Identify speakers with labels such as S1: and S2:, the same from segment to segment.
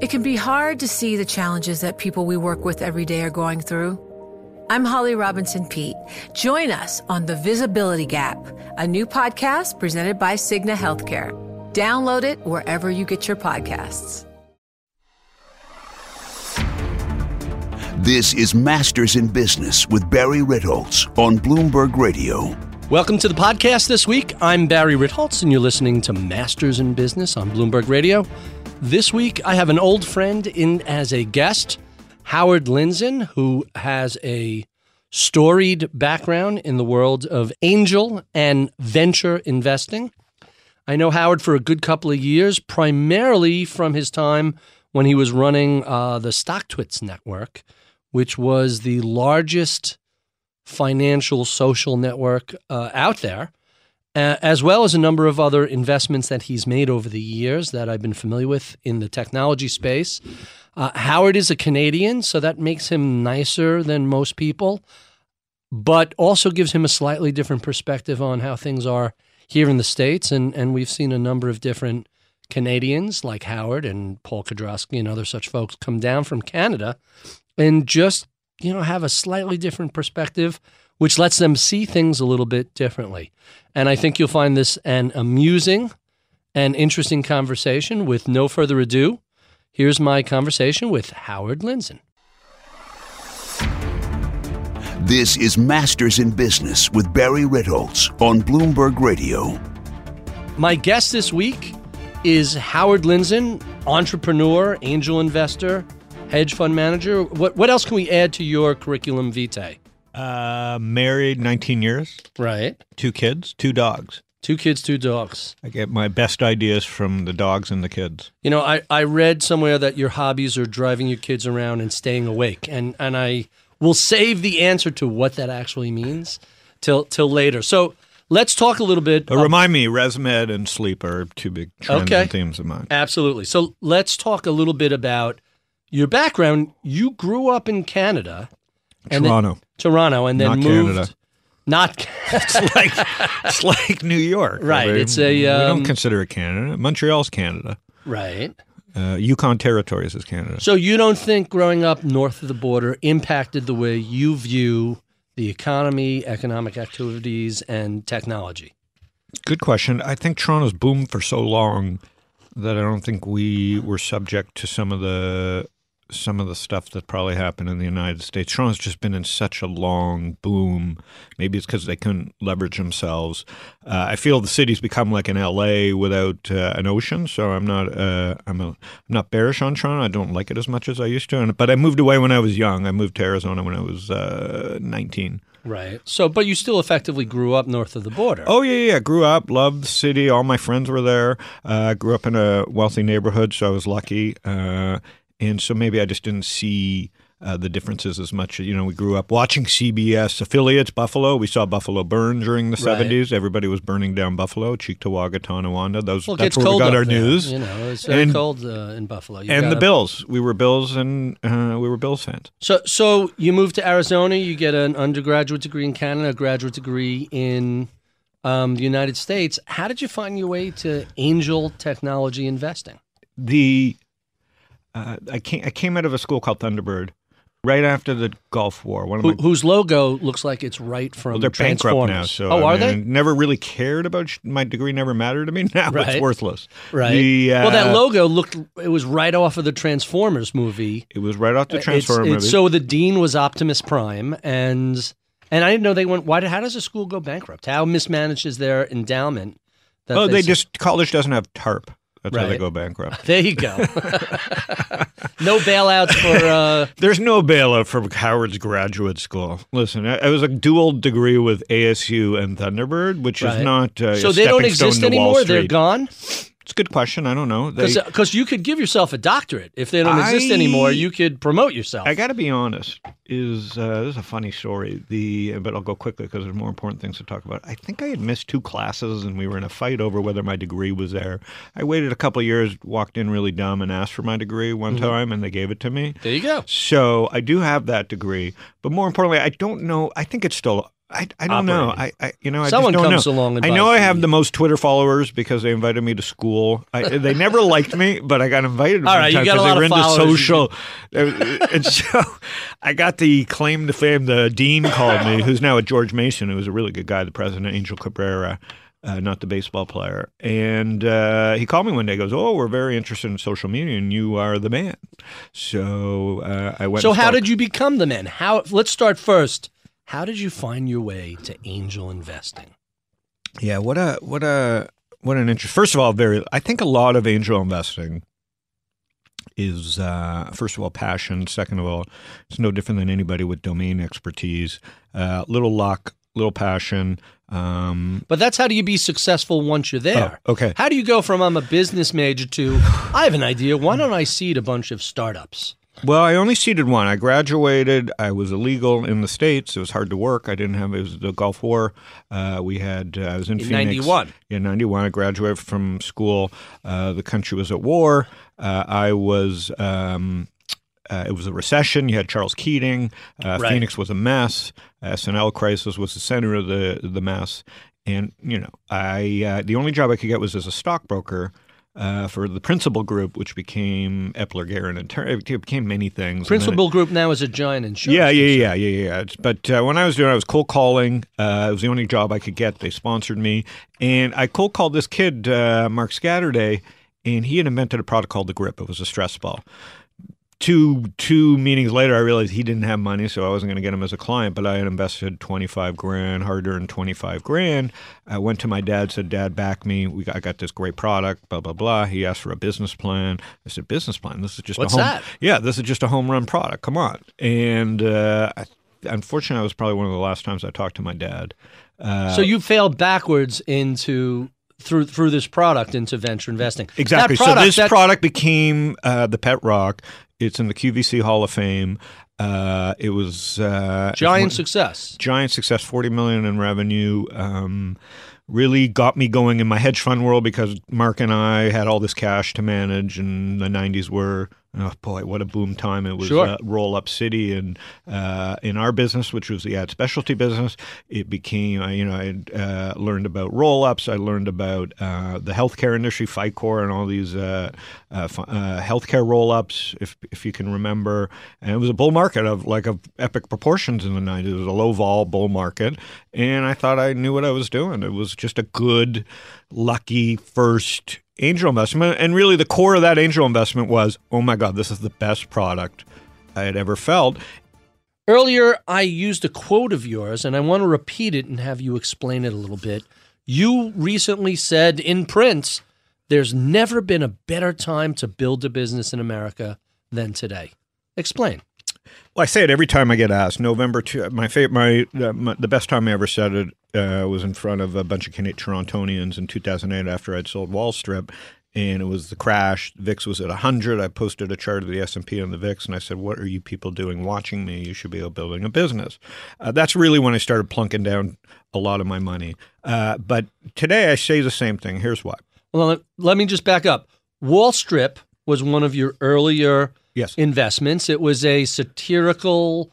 S1: It can be hard to see the challenges that people we work with every day are going through. I'm Holly Robinson Peete. Join us on The Visibility Gap, a new podcast presented by Cigna Healthcare. Download it wherever you get your podcasts.
S2: This is Masters in Business with Barry Ritholtz on Bloomberg Radio.
S3: Welcome to the podcast this week. I'm Barry Ritholtz, and you're listening to Masters in Business on Bloomberg Radio. This week, I have an old friend in as a guest, Howard Lindzen, who has a storied background in the world of angel and venture investing. I know Howard for a good couple of years, primarily from his time when he was running uh, the StockTwits network, which was the largest financial social network uh, out there, uh, as well as a number of other investments that he's made over the years that I've been familiar with in the technology space. Uh, Howard is a Canadian, so that makes him nicer than most people, but also gives him a slightly different perspective on how things are here in the States. And, and we've seen a number of different Canadians like Howard and Paul Kedrosky and other such folks come down from Canada and just, you know, have a slightly different perspective, which lets them see things a little bit differently. And I think you'll find this an amusing and interesting conversation. With no further ado, here's my conversation with Howard Lindzen.
S2: This is Masters in Business with Barry Ritholtz on Bloomberg Radio.
S3: My guest this week is Howard Lindzen, entrepreneur, angel investor, hedge fund manager. What what else can we add to your curriculum vitae?
S4: Uh, married 19 years,
S3: Right.
S4: two kids, two dogs.
S3: Two kids, two dogs.
S4: I get my best ideas from the dogs and the kids.
S3: You know, I, I read somewhere that your hobbies are driving your kids around and staying awake. And and I will save the answer to what that actually means till till later. So let's talk a little bit.
S4: But remind me, ResMed and sleep are two big trends
S3: Okay.
S4: and themes of mine.
S3: Absolutely. So let's talk a little bit about your background. You grew up in Canada. And then-
S4: Toronto.
S3: Toronto, and then
S4: Not
S3: moved.
S4: Canada.
S3: Not
S4: It's like it's like New York,
S3: Right,
S4: We-
S3: it's a,
S4: we
S3: um,
S4: don't consider it Canada. Montreal's Canada.
S3: right.
S4: Uh, Yukon Territories is Canada.
S3: So you don't think growing up north of the border impacted the way you view the economy, economic activities, and technology?
S4: Good question. I think Toronto's boomed for so long that I don't think we were subject to some of the some of the stuff that probably happened in the United States. Toronto's just been in such a long boom. Maybe it's because they couldn't leverage themselves. Uh, I feel the city's become like an LA without uh, an ocean. So I'm not uh, I'm, a, I'm not bearish on Toronto. I don't like it as much as I used to. And, but I moved away when I was young. I moved to Arizona when I was uh, 19.
S3: Right. So, but you still effectively grew up north of the border.
S4: Oh yeah, yeah. Grew up, loved the city. All my friends were there. Uh, grew up in a wealthy neighborhood, so I was lucky. Uh, and so maybe I just didn't see uh, the differences as much. You know, we grew up watching CBS affiliates, Buffalo. We saw Buffalo burn during the
S3: Right.
S4: seventies. Everybody was burning down Buffalo, Cheektowaga, Tonawanda. Those
S3: Well,
S4: that's where we got our
S3: there,
S4: news.
S3: You know, it's very
S4: And-
S3: cold uh, in Buffalo. You
S4: and the Bills. We were Bills, and uh, we were Bills fans.
S3: So, so you move to Arizona. You get an undergraduate degree in Canada, a graduate degree in um, the United States. How did you find your way to angel technology investing?
S4: the uh, I came I came out of a school called Thunderbird right after the Gulf War. One of
S3: Who,
S4: my
S3: whose logo looks like it's right from
S4: well, they're bankrupt now.
S3: Transformers.
S4: So
S3: oh,
S4: I
S3: are
S4: mean, Never really cared about sh- my degree. Never mattered to me. Now
S3: Right.
S4: it's worthless.
S3: Right.
S4: The, uh,
S3: well, that logo looked. It was right off of the Transformers movie.
S4: It was right off the
S3: It's-
S4: Transformer
S3: it's,
S4: movie.
S3: So the dean was Optimus Prime, and and I didn't know they went. Why? How does a school go bankrupt? How mismanaged is their endowment?
S4: oh, they
S3: s-
S4: just college doesn't have TARP. That's how they go bankrupt.
S3: There you go. no bailouts for. Uh,
S4: There's no bailout for Howard's graduate school. Listen, I, I was a dual degree with ASU and Thunderbird, which
S3: Right.
S4: is not uh,
S3: so they don't exist anymore. They're gone.
S4: It's a good question. I don't know.
S3: Because you could give yourself a doctorate if they don't exist anymore. You could promote yourself.
S4: I got to be honest. Is uh, this is a funny story? The but I'll go quickly because there's more important things to talk about. I think I had missed two classes, and we were in a fight over whether my degree was there. I waited a couple of years, walked in really dumb, and asked for my degree one
S3: Mm-hmm.
S4: time, and they gave it to me.
S3: there you go.
S4: So I do have that degree, but more importantly, I don't know. I think it's still. I, I don't know. I, I you know I
S3: Someone
S4: just don't
S3: comes
S4: know.
S3: along and
S4: I know I have
S3: the-
S4: the most Twitter followers because they invited me to school. I, they never liked me, but I got invited.
S3: All
S4: one
S3: right, you got a
S4: 'cause
S3: lot
S4: they were
S3: of
S4: into
S3: followers.
S4: social, and so I got the claim to fame. The dean called me, who's now at George Mason, who was a really good guy. The president, Angel Cabrera. Uh, not the baseball player. And uh, he called me one day. Goes, "Oh, we're very interested in social media, and you are the man." So uh, I went.
S3: So how
S4: spoke.
S3: did you become the man? How? Let's start first. How did you find your way to angel investing?
S4: Yeah, what a what a what an interest. First of all, very. I think a lot of angel investing is uh, first of all passion. Second of all, it's no different than anybody with domain expertise. Uh, little luck, little passion. Um,
S3: But that's how do you be successful once you're there?
S4: Oh, okay.
S3: How do you go from I'm a business major to I have an idea. Why don't I seed a bunch of startups?
S4: Well, I only seeded one. I graduated. I was illegal in the states. It was hard to work. I didn't have. It was the Gulf War. Uh, we had. Uh, I was in,
S3: In
S4: Phoenix.
S3: 91.
S4: Yeah, ninety one. I graduated from school. Uh, the country was at war. Uh, I was. Um, uh, it was a recession. You had Charles Keating. Uh,
S3: Right.
S4: Phoenix was a mess. S&L crisis was the center of the the mess. And you know, I uh, the only job I could get was as a stockbroker. Uh, for the Principal Group, which became Epler, Garrett, and Tur- it became many things. Then it-
S3: Principal Group now is a giant insurance.
S4: yeah, yeah, yeah, yeah, yeah. But uh, when I was doing, it, I was cold calling. Uh, it was the only job I could get. They sponsored me, and I cold called this kid, uh, Mark Scatterday, and he had invented a product called the Grip. It was a stress ball. Two two meetings later, I realized he didn't have money, so I wasn't going to get him as a client. But I had invested twenty five grand, hard earned twenty five grand. I went to my dad, said, "Dad, back me. We got, I got this great product." Blah blah blah. He asked for a business plan. I said, "Business plan? This is just
S3: What's
S4: a home.
S3: that?
S4: Yeah, this is just a home run product. Come on." And uh, I, unfortunately, it was probably one of the last times I talked to my dad. Uh,
S3: So you failed backwards into through through this product into venture investing.
S4: Exactly.
S3: Product,
S4: so this
S3: that-
S4: product became uh, the Pet Rock. It's in the QVC Hall of Fame. Uh, it was uh,
S3: giant
S4: one-
S3: success.
S4: giant success, forty million in revenue. Um, really got me going in my hedge fund world because Mark and I had all this cash to manage, and the '90s were oh boy, what a boom time it was.
S3: Sure.
S4: Uh, roll up city, and uh, in our business, which was the ad specialty business, it became you know I uh, learned about roll ups. I learned about uh, the healthcare industry, PhyCor, and all these uh, uh, uh, healthcare roll ups, if if you can remember. And it was a bull market of like of epic proportions in the '90s. It was a low vol bull market, and I thought I knew what I was doing. It was just a good, lucky first angel investment. And really, the core of that angel investment was, oh my God, this is the best product I had ever felt.
S3: Earlier, I used a quote of yours, and I want to repeat it and have you explain it a little bit. You recently said in print, "There's never been a better time to build a business in America than today." Explain.
S4: Well, I say it every time I get asked. November two. My favorite, my, uh, my the best time I ever said it uh, was in front of a bunch of Canadian Torontonians in 2008 after I'd sold Wall Strip, and it was the crash. VIX was at 100. I posted a chart of the S&P and the VIX, and I said, "What are you people doing watching me? You should be building a business." Uh, that's really when I started plunking down a lot of my money. Uh, but today I say the same thing. Here's why.
S3: Well, let, let me just back up. Wall Strip was one of your earlier
S4: Yes.
S3: investments. It was a satirical,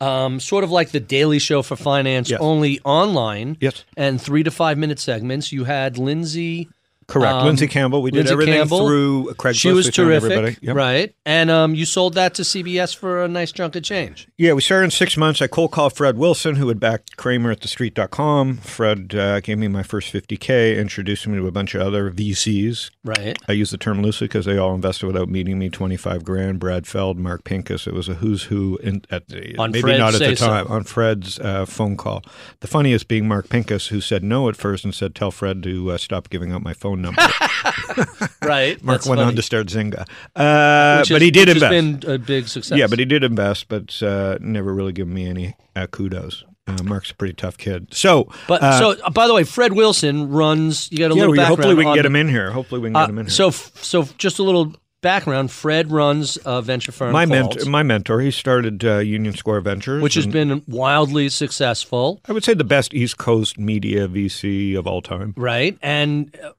S3: um, sort of like the Daily Show for finance,
S4: Yes.
S3: only online.
S4: Yes.
S3: And three to five minute segments. You had Lindsay.
S4: Correct.
S3: Um,
S4: Lindsay Campbell. We did
S3: Lindsay
S4: everything
S3: Campbell.
S4: through Craigslist.
S3: She was terrific,
S4: everybody. Yep.
S3: right? And um, you sold that to CBS for a nice chunk of change.
S4: Yeah, we started in six months. I cold called Fred Wilson, who had backed Cramer at thestreet.com. Fred uh, gave me my first 50K, introduced me to a bunch of other VCs.
S3: Right.
S4: I use the term loosely because they all invested without meeting me 25 grand. Brad Feld, Mark Pincus. It was a who's who in, at the,
S3: On
S4: maybe
S3: Fred's
S4: not at the time, on Fred's uh, phone call. The funniest being Mark Pincus, who said no at first and said, Tell Fred to uh, stop giving out my phone number.
S3: Right.
S4: Mark went
S3: funny.
S4: on to start Zynga. Uh,
S3: Which
S4: but he did
S3: which
S4: invest.
S3: Has been a big success.
S4: Yeah, but he did invest, but uh, never really given me any uh, kudos. Uh, Mark's a pretty tough kid. So,
S3: But
S4: uh,
S3: so, uh, by the way, Fred Wilson runs. You got a
S4: yeah,
S3: little
S4: we,
S3: background.
S4: hopefully we can
S3: on-
S4: get him in here. Hopefully we can
S3: uh,
S4: get him in here.
S3: so, f- so just a little background. Fred runs a venture firm,
S4: my mentor, my mentor, he started uh, Union Square Ventures,
S3: which has been wildly successful,
S4: I would say the best East Coast media VC of all time.
S3: right? And uh,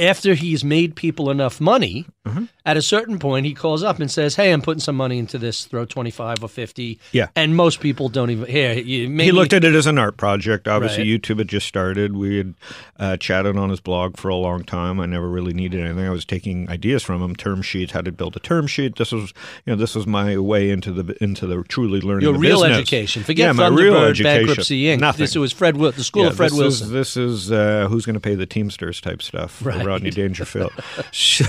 S3: after he's made people enough money,
S4: Mm-hmm.
S3: At a certain point, he calls up and says, "Hey, I'm putting some money into this. Throw twenty five or 50.
S4: Yeah.
S3: and most people don't even here. Maybe,
S4: he looked at it as an art project. Obviously,
S3: Right.
S4: YouTube had just started. We had uh, chatted on his blog for a long time. I never really needed anything. I was taking ideas from him, term sheets, how to build a term sheet. This was, you know, this was my way into the into the truly learning
S3: your real
S4: business.
S3: education. Forget
S4: yeah, my
S3: Thunderbird
S4: real education.
S3: bankruptcy Inc.
S4: Nothing.
S3: This was Fred, the school
S4: Yeah,
S3: of Fred
S4: this
S3: Wilson.
S4: Is, this is uh, who's going to pay the Teamsters type stuff
S3: Right.
S4: Rodney Dangerfield. so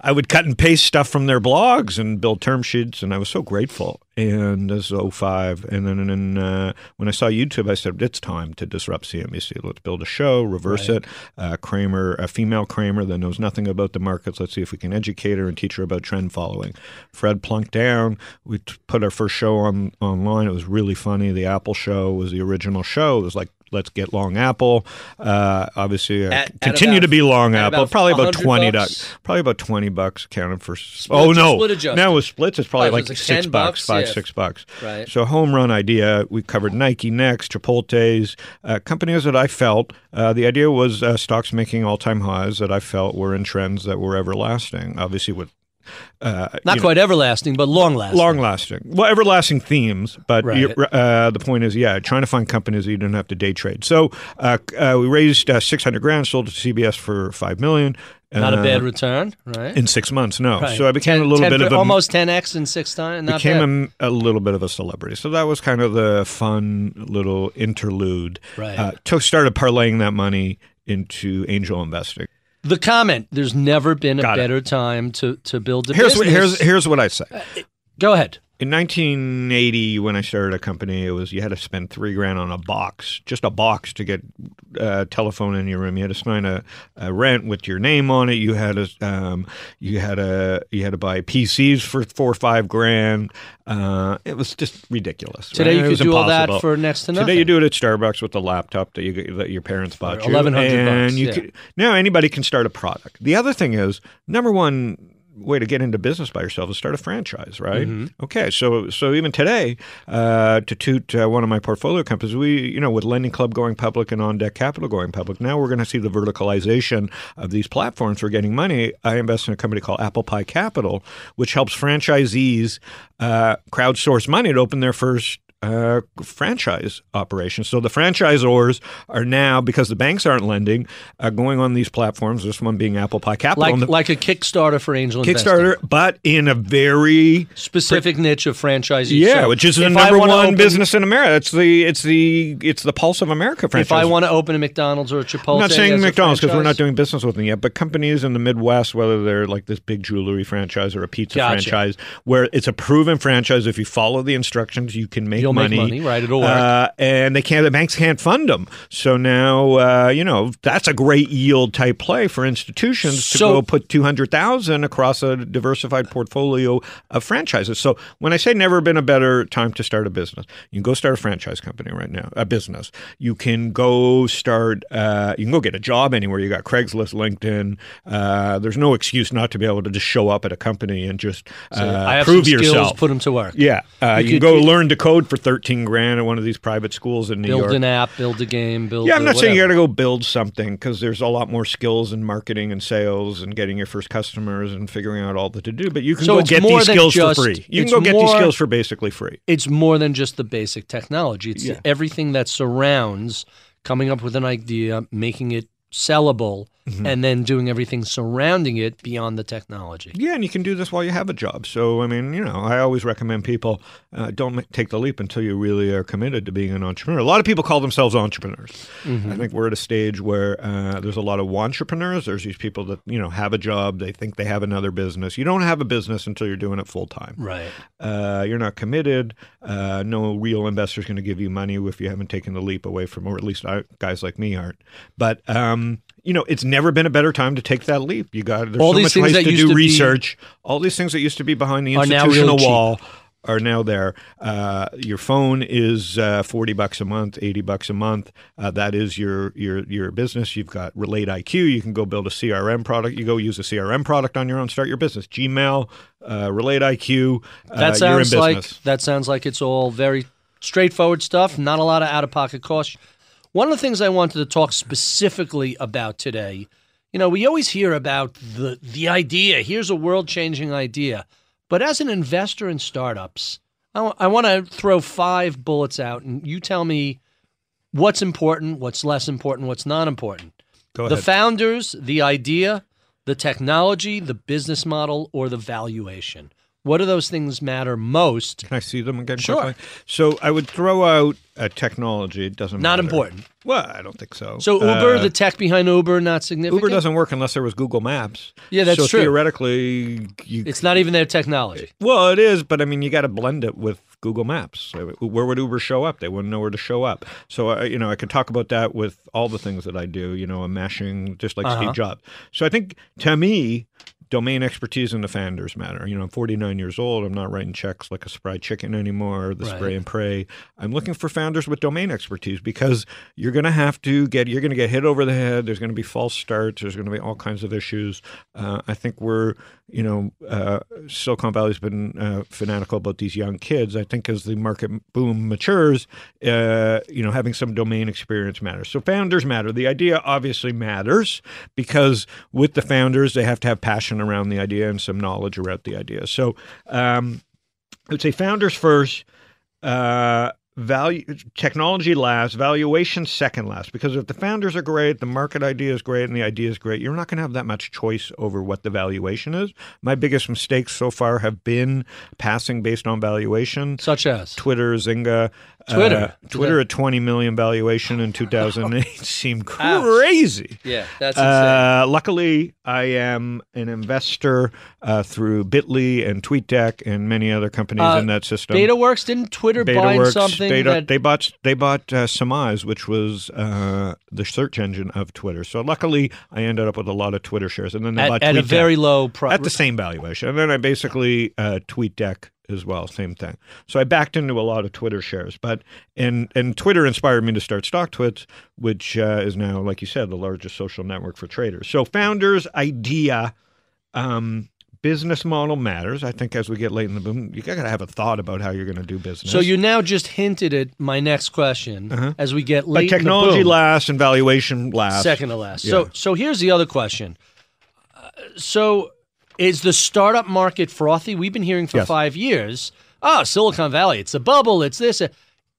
S4: I would cut and paste stuff from their blogs and build term sheets, and I was so grateful. And this is 05. And then and uh, when I saw YouTube, I said, it's time to disrupt CNBC. Let's build a show, reverse it. Uh, Cramer, a female Cramer that knows nothing about the markets. Let's see if we can educate her and teach her about trend following. Fred plunked down. We t- put our first show on online. It was really funny. The Apple show was the original show. It was like, let's get long Apple. Uh, obviously,
S3: At- at
S4: continue
S3: about-
S4: to be long Apple.
S3: about
S4: probably about twenty
S3: bucks?
S4: Probably about twenty bucks accounted for. Oh no! now with splits, it's probably like
S3: like
S4: six bucks,
S3: bucks?
S4: five
S3: Yeah.
S4: six bucks.
S3: Right.
S4: So home run idea. We covered Nike next, Chipotle's, uh, companies that I felt. Uh, the idea was uh, stocks making all time highs that I felt were in trends that were everlasting. Obviously, with uh,
S3: Not
S4: you know,
S3: quite everlasting, but long lasting.
S4: long lasting. Well, everlasting themes, but
S3: Right.
S4: you- uh, the point is, yeah, trying to find companies that you don't have to day trade. So uh, uh, we raised uh, six hundred grand, sold to CBS for five million.
S3: Not a bad return, right?
S4: in six months. No,
S3: Right.
S4: so I became
S3: 10
S4: a little
S3: 10
S4: bit of a
S3: almost 10x in six times. Not
S4: became a, a little bit of a celebrity. So that was kind of the fun little interlude.
S3: Right.
S4: Uh, took started parlaying that money into angel investing.
S3: The comment: There's never been a
S4: Got it.
S3: better time to to build a
S4: Here's what,
S3: business.
S4: here's here's what I say.
S3: Uh, go ahead.
S4: In 1980, when I started a company, it was you had to spend three grand on a box, just a box to get uh, telephone in your room. You had to sign a, a rent with your name on it. You had to um, you had to you had to buy PCs for four or five grand. Uh, it was just ridiculous.
S3: Today
S4: right?
S3: you could do all that for next to nothing.
S4: Today you do it at Starbucks with the laptop that you that your parents bought you,
S3: 1100
S4: and
S3: bucks,
S4: you
S3: yeah.
S4: could, now anybody can start a product. The other thing is number one way to get into business by yourself is start a franchise, right?
S3: Mm-hmm.
S4: Okay, so so even today, uh, to toot uh, one of my portfolio companies, we you know with Lending Club going public and On Deck Capital going public, now we're going to see the verticalization of these platforms for getting money. I invest in a company called Apple Pie Capital, which helps franchisees uh, crowdsource money to open their first uh, franchise operations. So the franchisors are now, because the banks aren't lending, uh, going on these platforms. This one being Apple Pie Capital,
S3: like
S4: the
S3: like a Kickstarter for angel
S4: Kickstarter, but in a very
S3: investing. specific niche of franchisees.
S4: yeah,
S3: So
S4: which is the number one
S3: open-
S4: business in America. It's the it's the it's the pulse of America franchise.
S3: If I want to open a McDonald's or a Chipotle,
S4: I'm not saying McDonald's because we're not doing business with them yet, but companies in the Midwest, whether they're like this big jewelry franchise or a pizza
S3: Gotcha.
S4: franchise, where it's a proven franchise, if you follow the instructions, you can make
S3: You'll make
S4: money.
S3: money, right, it'll work.
S4: Uh, and they can't. The banks can't fund them. So now, uh, you know, that's a great yield type play for institutions to go put two hundred thousand across a diversified portfolio of franchises. So when I say never been a better time to start a business, you can go start a franchise company right now, a business. You can go start. Uh, you can go get a job anywhere. You got Craigslist, LinkedIn. Uh, there's no excuse not to be able to just show up at a company and just uh,
S3: I have
S4: prove
S3: some skills,
S4: yourself.
S3: put them to work.
S4: Yeah, uh, you,
S3: You
S4: can go
S3: you-
S4: learn to code for thirteen grand at one of these private schools in New
S3: Build
S4: York.
S3: Build an app, build a game, build.
S4: yeah, I'm not saying you got to go build something because there's a lot more skills in marketing and sales and getting your first customers and figuring out all the to do. But you can
S3: So
S4: go get
S3: more
S4: these skills
S3: just-
S4: for free. You can go get these skills for basically free.
S3: It's more than just the basic technology. It's
S4: Yeah.
S3: everything that surrounds coming up with an idea, making it sellable,
S4: Mm-hmm.
S3: and then doing everything surrounding it beyond the technology.
S4: Yeah, and you can do this while you have a job. So, I mean, you know, I always recommend people uh, don't take the leap until you really are committed to being an entrepreneur. A lot of people call themselves entrepreneurs.
S3: Mm-hmm.
S4: I think we're at a stage where uh, there's a lot of entrepreneurs. There's these people that, you know, have a job. They think they have another business. You don't have a business until you're doing it full time.
S3: Right.
S4: Uh, you're not committed. Uh, no real investor is going to give you money if you haven't taken the leap away from, or at least I, guys like me aren't. But um, you know, it's never been a better time to take that leap. You got there's
S3: All
S4: so
S3: these
S4: much ways to do
S3: to be-
S4: research. All these things that used to be behind the institutional
S3: really cheap.
S4: wall are now there. Uh, your phone is uh, forty bucks a month, eighty bucks a month. Uh, that is your your your business. You've got Relate IQ. You can go build a CRM product. You go use a CRM product on your own. Start your business. Gmail, uh, Relate IQ. Uh,
S3: That sounds like that sounds like it's all very straightforward stuff. Not a lot of out of pocket costs. One of the things I wanted to talk specifically about today, you know, we always hear about the the idea. Here's a world changing idea, but as an investor in startups, I want to throw five bullets out, and you tell me what's important, what's less important, what's not important.
S4: Go ahead.
S3: the founders, the idea, the technology, the business model, or the valuation. What do those things matter most?
S4: Can I see them again?
S3: Sure.
S4: Quickly? So I would throw out a technology. It doesn't matter.
S3: Not
S4: matter.
S3: important.
S4: Well, I don't think so.
S3: So Uber,
S4: Uh,
S3: the tech behind Uber, not significant.
S4: Uber doesn't work unless there was Google Maps.
S3: Yeah, that's
S4: so
S3: true.
S4: Theoretically, you
S3: It's not even their technology.
S4: Well, it is, but I mean, you got to blend it with Google Maps. Where would Uber show up? They wouldn't know where to show up. So, I, you know, I could talk about that with all the things that I do. You know, I'm mashing just like
S3: Uh-huh.
S4: Steve Jobs. So, I think to me, domain expertise and the founders matter. You know, I'm 49 years old. I'm not writing checks like a spry chicken anymore. The
S3: Right.
S4: spray and pray. I'm looking for founders with domain expertise because you're going to have to get. You're going to get hit over the head. There's going to be false starts. There's going to be all kinds of issues. Uh, I think we're, you know, uh, Silicon Valley's been uh, fanatical about these young kids. I think as the market boom matures, uh, you know, having some domain experience matters. So founders matter. The idea obviously matters because with the founders, they have to have passion around the idea and some knowledge around the idea. So um, I would say founders first. Uh, value technology last valuation second last because if the founders are great the market idea is great and the idea is great you're not going to have that much choice over what the valuation is my biggest mistakes so far have been passing based on valuation
S3: Such as
S4: twitter zynga
S3: Twitter.
S4: uh, twitter at 20 million valuation in 2008 seemed crazy
S3: yeah, that's
S4: uh, luckily, I am an investor uh, through Bitly and TweetDeck and many other companies
S3: Uh,
S4: in that system.
S3: BetaWorks didn't Twitter buy something
S4: Beta-
S3: that
S4: they bought they bought uh, Summize, which was uh, the search engine of Twitter. So luckily, I ended up with a lot of Twitter shares, and then they
S3: at,
S4: bought
S3: at a very low price.
S4: at the same valuation. And then I basically uh, TweetDeck as well, same thing. So I backed into a lot of Twitter shares, but and and Twitter inspired me to start StockTwits, which uh, is now, like you said, the largest social network for traders. So founders' idea. Um, Business model matters. I think as we get late in the boom, you got to have a thought about how you're going to do business.
S3: So you now just hinted at my next question as we get
S4: Uh-huh. but
S3: late. in the
S4: technology
S3: boom.
S4: last and valuation last.
S3: Second to last.
S4: Yeah.
S3: So so here's the other question. Uh, so is the startup market frothy? We've been hearing for
S4: Yes.
S3: five years. Oh, Silicon Valley, it's a bubble. It's this.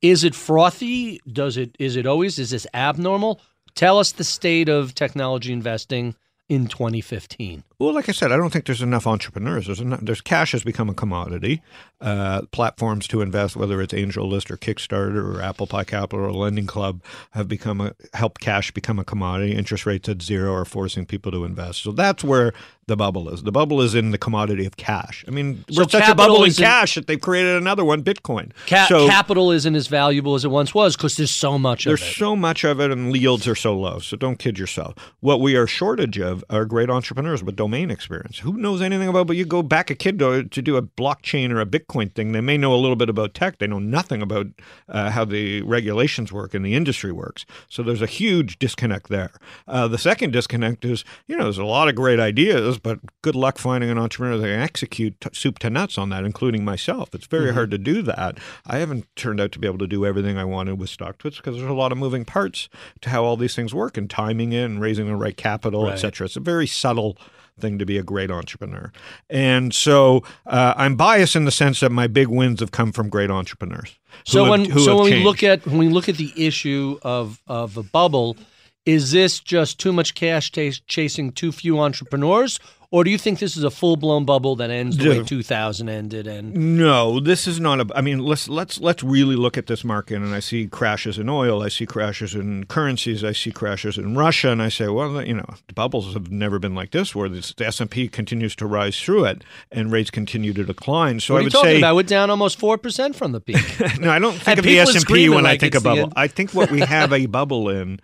S3: Is it frothy? Does it? Is it always? Is this abnormal? Tell us the state of technology investing in 2015.
S4: Well, like I said, I don't think there's enough entrepreneurs. There's enough, there's cash has become a commodity. Uh, platforms to invest, whether it's AngelList or Kickstarter or Apple Pie Capital or Lending Club, have become a helped cash become a commodity. Interest rates at zero are forcing people to invest. So that's where the bubble is. The bubble is in the commodity of cash. I mean,
S3: So
S4: we're such a bubble in cash that they've created another one, Bitcoin.
S3: Ca-
S4: so
S3: capital isn't as valuable as it once was because there's so much
S4: there's
S3: of it.
S4: so much of it, and yields are so low. So don't kid yourself. What we are shortage of are great entrepreneurs with domain experience. Who knows anything about? But you go back a kid to, to do a blockchain or a Bitcoin thing. They may know a little bit about tech. They know nothing about uh, how the regulations work and the industry works. So there's a huge disconnect there. Uh, the second disconnect is, you know, there's a lot of great ideas, but good luck finding an entrepreneur that can execute t- soup to nuts on that, including myself. It's very hard to do that. I haven't turned out to be able to do everything I wanted with StockTwits because there's a lot of moving parts to how all these things work and timing it and raising the right capital,
S3: Right.
S4: et cetera. It's a very subtle thing to be a great entrepreneur. And so uh, I'm biased in the sense that my big wins have come from great entrepreneurs.
S3: So
S4: have-
S3: when
S4: who
S3: so
S4: have
S3: when we look at when we look at the issue of of a bubble, is this just too much cash ta- chasing too few entrepreneurs, or do you think this is a full blown bubble that ends the way
S4: Dude.
S3: 2000 ended? And
S4: No, this is not a. I mean, let's let's let's really look at this market. And I see crashes in oil. I see crashes in currencies. I see crashes in Russia. And I say, well, you know, the bubbles have never been like this, where this, the S and P continues to rise through it, and rates continue to decline. So
S3: what
S4: I would say,
S3: about? We're down almost four percent from the peak.
S4: no, I don't think
S3: And
S4: of the S and P when I think
S3: the
S4: bubble. I think what we have a bubble in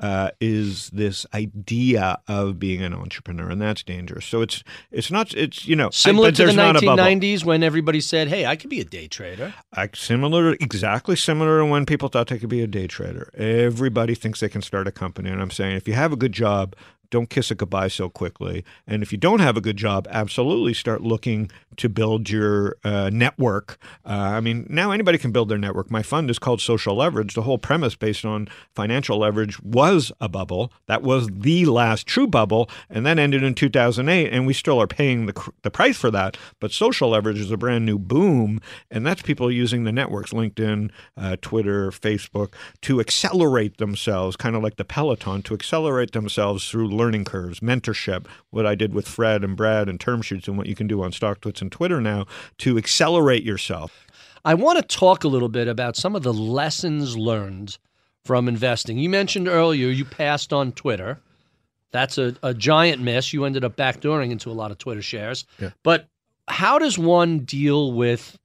S4: uh, is this idea of being an entrepreneur, and that's dangerous. So it's it's not it's you know
S3: Similar
S4: I,
S3: to the
S4: there's not a bubble.
S3: 1990s when everybody said, "Hey, I could be a day trader."
S4: Like similar, exactly similar to when people thought they could be a day trader. Everybody thinks they can start a company, and I'm saying if you have a good job, don't kiss it goodbye so quickly. And if you don't have a good job, absolutely start looking to build your uh, network. Uh, I mean, now anybody can build their network. My fund is called Social Leverage. The whole premise based on financial leverage was a bubble. That was the last true bubble, and that ended in 2008. And we still are paying the the price for that. But social leverage is a brand new boom, and that's people using the networks, LinkedIn, uh, Twitter, Facebook, to accelerate themselves, kind of like the Peloton, to accelerate themselves through learning curves, mentorship, what I did with Fred and Brad and term sheets, and what you can do on StockTwits and Twitter now to accelerate yourself.
S3: I want to talk a little bit about some of the lessons learned from investing. You mentioned earlier you passed on Twitter. That's a, a giant miss. You ended up backdooring into a lot of Twitter shares.
S4: Yeah.
S3: But how does one deal with,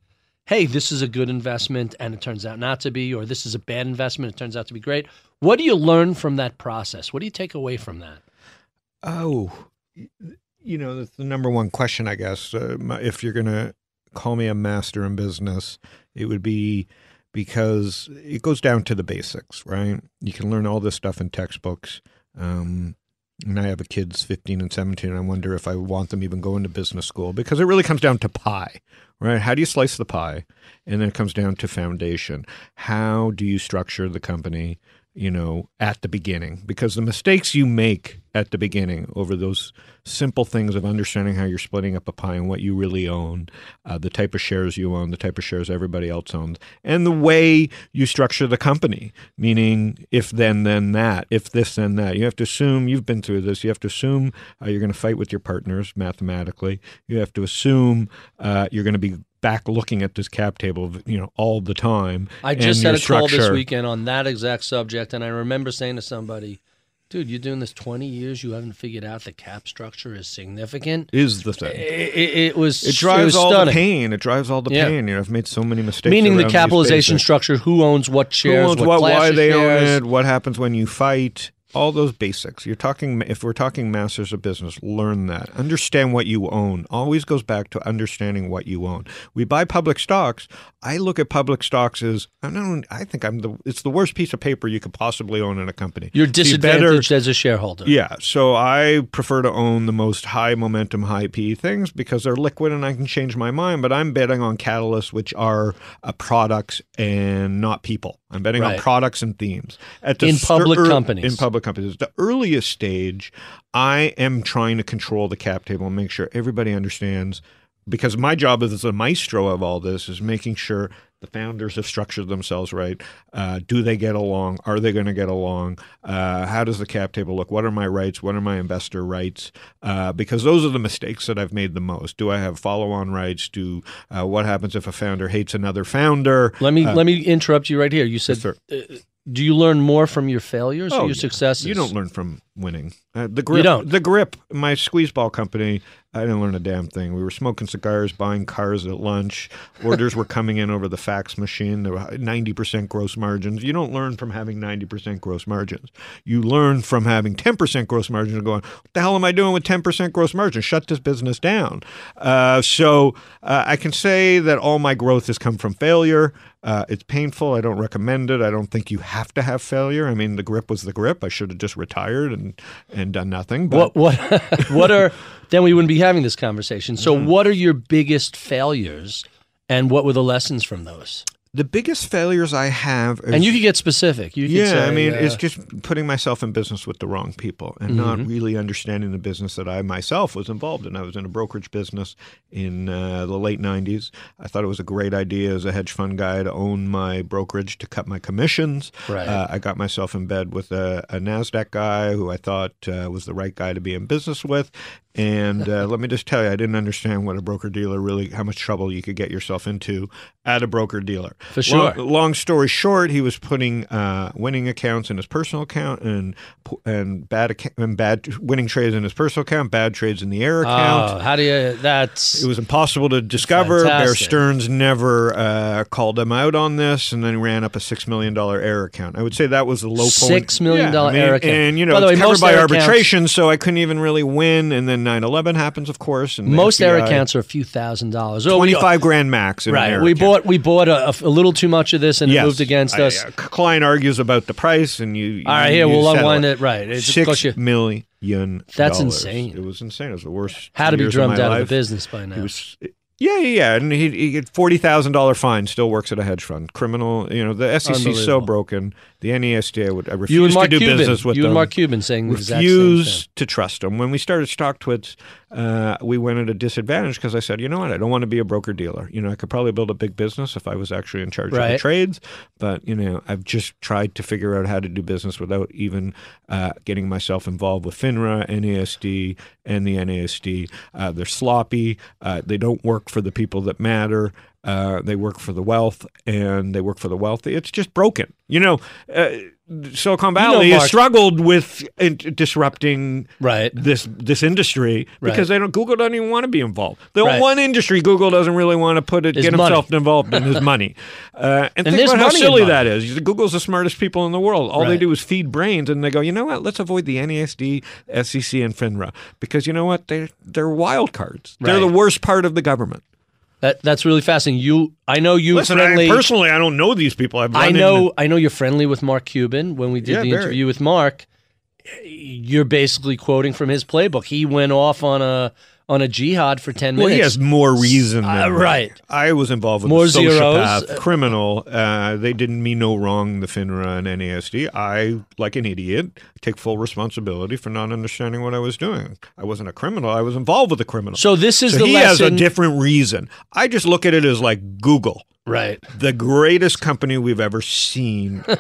S3: hey, this is a good investment and it turns out not to be, or this is a bad investment, and it turns out to be great? What do you learn from that process? What do you take away from that?
S4: Oh, you know, that's the number one question, I guess. Uh, if you're going to call me a master in business, it would be because it goes down to the basics, right? You can learn all this stuff in textbooks. Um, and I have a kids 15 and 17, and I wonder if I want them even going to business school because it really comes down to pie, right? How do you slice the pie? And then it comes down to foundation. How do you structure the company? You know, at the beginning because the mistakes you make at the beginning over those simple things of understanding how you're splitting up a pie and what you really own, uh, the type of shares you own, the type of shares everybody else owns, and the way you structure the company, meaning if then, then that, if this, then that. You have to assume you've been through this. You have to assume uh, you're going to fight with your partners mathematically. You have to assume uh, you're going to be back looking at this cap table, you know, all the time.
S3: I just had a call this weekend on that exact subject, and I remember saying to somebody, dude, you're doing this 20 years, you haven't figured out the cap structure is significant.
S4: Is the thing.
S3: it, it was
S4: It drives
S3: was
S4: all
S3: stunning.
S4: the pain. It drives all the
S3: Yeah.
S4: pain. You know, I've made so many mistakes.
S3: Meaning the capitalization structure, who owns what shares,
S4: Who owns
S3: what,
S4: what,
S3: class
S4: why they
S3: shares.
S4: own it, what happens when you fight, all those basics. You're talking if we're talking masters of business, learn that. Understand what you own. Always goes back to understanding what you own. We buy public stocks. I look at public stocks as I don't I think I'm the it's the worst piece of paper you could possibly own in a company.
S3: You're
S4: you better-
S3: disadvantaged as a shareholder.
S4: yeah, so I prefer to own the most high momentum, high P things because they're liquid and I can change my mind. But I'm betting on catalysts, which are uh, products and not people. I'm betting
S3: Right.
S4: on products and themes. At the
S3: In public
S4: ear-
S3: companies.
S4: In public companies, the earliest stage, I am trying to control the cap table and make sure everybody understands. Because my job as the maestro of all this is making sure the founders have structured themselves right. Uh, do they get along? Are they going to get along? Uh, how does the cap table look? What are my rights? What are my investor rights? Uh, because those are the mistakes that I've made the most. Do I have follow-on rights? Do uh, what happens if a founder hates another founder?
S3: Let me
S4: Uh,
S3: let me interrupt you right here. You said,
S4: sir.
S3: Do you learn more from your failures or
S4: Oh,
S3: your
S4: yeah.
S3: successes?
S4: You don't learn from winning. Uh, the grip,
S3: don't.
S4: the grip. My squeeze ball company. I didn't learn a damn thing. We were smoking cigars, buying cars at lunch. Orders were coming in over the fax machine. There were ninety percent gross margins. You don't learn from having ninety percent gross margins. You learn from having ten percent gross margins and going, "What the hell am I doing with ten percent gross margin? Shut this business down." Uh, so uh, I can say that all my growth has come from failure. Uh, it's painful. I don't recommend it. I don't think you have to have failure. I mean, the grip was the grip. I should have just retired and and done nothing. But
S3: What what what are then we wouldn't be having this conversation. So
S4: Mm-hmm.
S3: what are your biggest failures and what were the lessons from those?
S4: The biggest failures I have, is,
S3: And you could get specific. You
S4: yeah,
S3: say,
S4: I mean,
S3: uh,
S4: it's just putting myself in business with the wrong people and not really understanding the business that I myself was involved in. I was in a brokerage business in uh, the late '90s. I thought it was a great idea as a hedge fund guy to own my brokerage to cut my commissions.
S3: Right.
S4: Uh, I got myself in bed with a, a Nasdaq guy who I thought uh, was the right guy to be in business with. And uh, let me just tell you, I didn't understand what a broker dealer really, how much trouble you could get yourself into at a broker dealer.
S3: For sure.
S4: Long, long story short, he was putting uh, winning accounts in his personal account and and bad acc- and bad winning trades in his personal account, bad trades in the air account.
S3: Oh, how do you? That's
S4: It was impossible to discover. Bear Stearns never uh, called him out on this, and then ran up a six million dollar error account. I would say that was the low point.
S3: Six million
S4: Yeah,
S3: dollar
S4: I mean,
S3: error account.
S4: and you know
S3: By the
S4: it's
S3: way,
S4: covered by
S3: error accounts-
S4: arbitration, so I couldn't even really win. And then 9-11 happens, of course. And
S3: most error
S4: FBI
S3: accounts are a few thousand dollars. Oh,
S4: twenty five grand max.
S3: Right. We
S4: account.
S3: bought we bought a, a little too much of this and it moved against
S4: I-
S3: us.
S4: uh, client argues about the price, and you.
S3: All right,
S4: you-
S3: here we'll unwind it. Right. It
S4: Six
S3: you.
S4: million
S3: That's
S4: dollars.
S3: insane.
S4: It was insane. It was the worst.
S3: How to be drummed
S4: of
S3: out of the business by now.
S4: Yeah, yeah, yeah, and he he get forty thousand dollar fine. Still works at a hedge fund. Criminal, you know, the SEC is so broken. The NASD, I would I refuse
S3: you
S4: to do
S3: Cuban.
S4: business with
S3: you
S4: them.
S3: and Mark Cuban saying the exact same
S4: refuse
S3: thing.
S4: to trust them. When we started StockTwits, uh, we went at a disadvantage because I said, you know what, I don't want to be a broker dealer. You know, I could probably build a big business if I was actually in charge of the trades, but you know, I've just tried to figure out how to do business without even uh, getting myself involved with FINRA, NASD, and the NASD. Uh, they're sloppy. Uh, they don't work for the people that matter. Uh, they work for the wealth, and they work for the wealthy. It's just broken. You know, uh, Silicon Valley has
S3: Mark-
S4: struggled with in- disrupting
S3: Right.
S4: this this industry because
S3: Right.
S4: they don't. Google doesn't even want to be involved. The
S3: Right.
S4: one industry Google doesn't really want to put it,
S3: Is
S4: get
S3: money.
S4: himself involved in his money. Uh, and,
S3: And
S4: think about how silly that is. Google's the smartest people in the world. All they do is feed brains, and they go, you know what? Let's avoid the NASD, SEC, and FINRA because you know what? They they're wild cards. They're the worst part of the government.
S3: That that's really fascinating. You, I know you
S4: Listen,
S3: friendly.
S4: I, personally, I don't know these people. I've
S3: I know,
S4: into-
S3: I know you're friendly with Mark Cuban. When we did
S4: Yeah,
S3: the interview with Mark, you're basically quoting from his playbook. He went off on a on a jihad for ten minutes.
S4: Well, he has more reason
S3: Uh, right.
S4: I was involved with
S3: More
S4: a
S3: zeros.
S4: sociopath, criminal. Uh, they didn't mean no wrong. The FINRA and NASD. I, like an idiot, take full responsibility for not understanding what I was doing. I wasn't a criminal. I was involved with a criminal.
S3: So this is
S4: So
S3: the
S4: he
S3: lesson.
S4: has a different reason. I just look at it as like Google,
S3: right.
S4: the greatest company we've ever seen.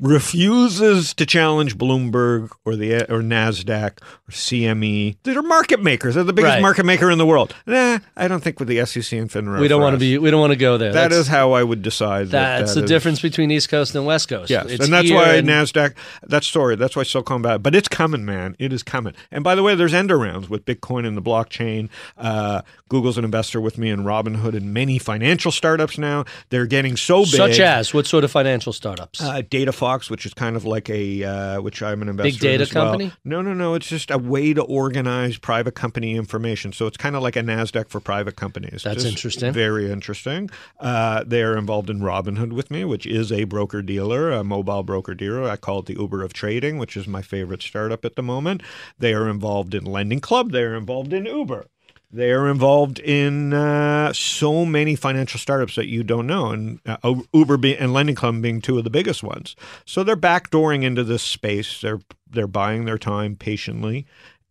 S4: refuses to challenge Bloomberg or the or Nasdaq or CME. They're market makers. They're the biggest
S3: Right.
S4: market maker in the world. Nah, I don't think with the SEC and FINRA.
S3: We don't want to be. We don't want to go there.
S4: That
S3: That's-
S4: is how I would decide. that
S3: That's
S4: that
S3: the
S4: is-
S3: difference between East Coast and West Coast.
S4: Yes,
S3: It's
S4: and that's why
S3: and-
S4: Nasdaq. That's story. That's why Silicon Valley. But it's coming, man. It is coming. And by the way, there's end arounds with Bitcoin and the blockchain. Uh, Google's an investor with me in Robinhood and many financial startups now. They're getting so big.
S3: such as what sort of financial startups?
S4: Uh, DataFox, which is kind of like a, uh, which I'm an investor
S3: Big data
S4: as well.
S3: company?
S4: No, no, no. It's just a way to organize private company information. So it's kind of like a Nasdaq for private companies.
S3: That's
S4: Just
S3: interesting.
S4: Very interesting. Uh, they are involved in Robinhood with me, which is a broker dealer, a mobile broker dealer. I call it the Uber of trading, which is my favorite startup at the moment. They are involved in Lending Club. They are involved in Uber. They are involved in uh, so many financial startups that you don't know, and uh, Uber be- and Lending Club being two of the biggest ones. So they're backdooring into this space. They're they're buying their time patiently,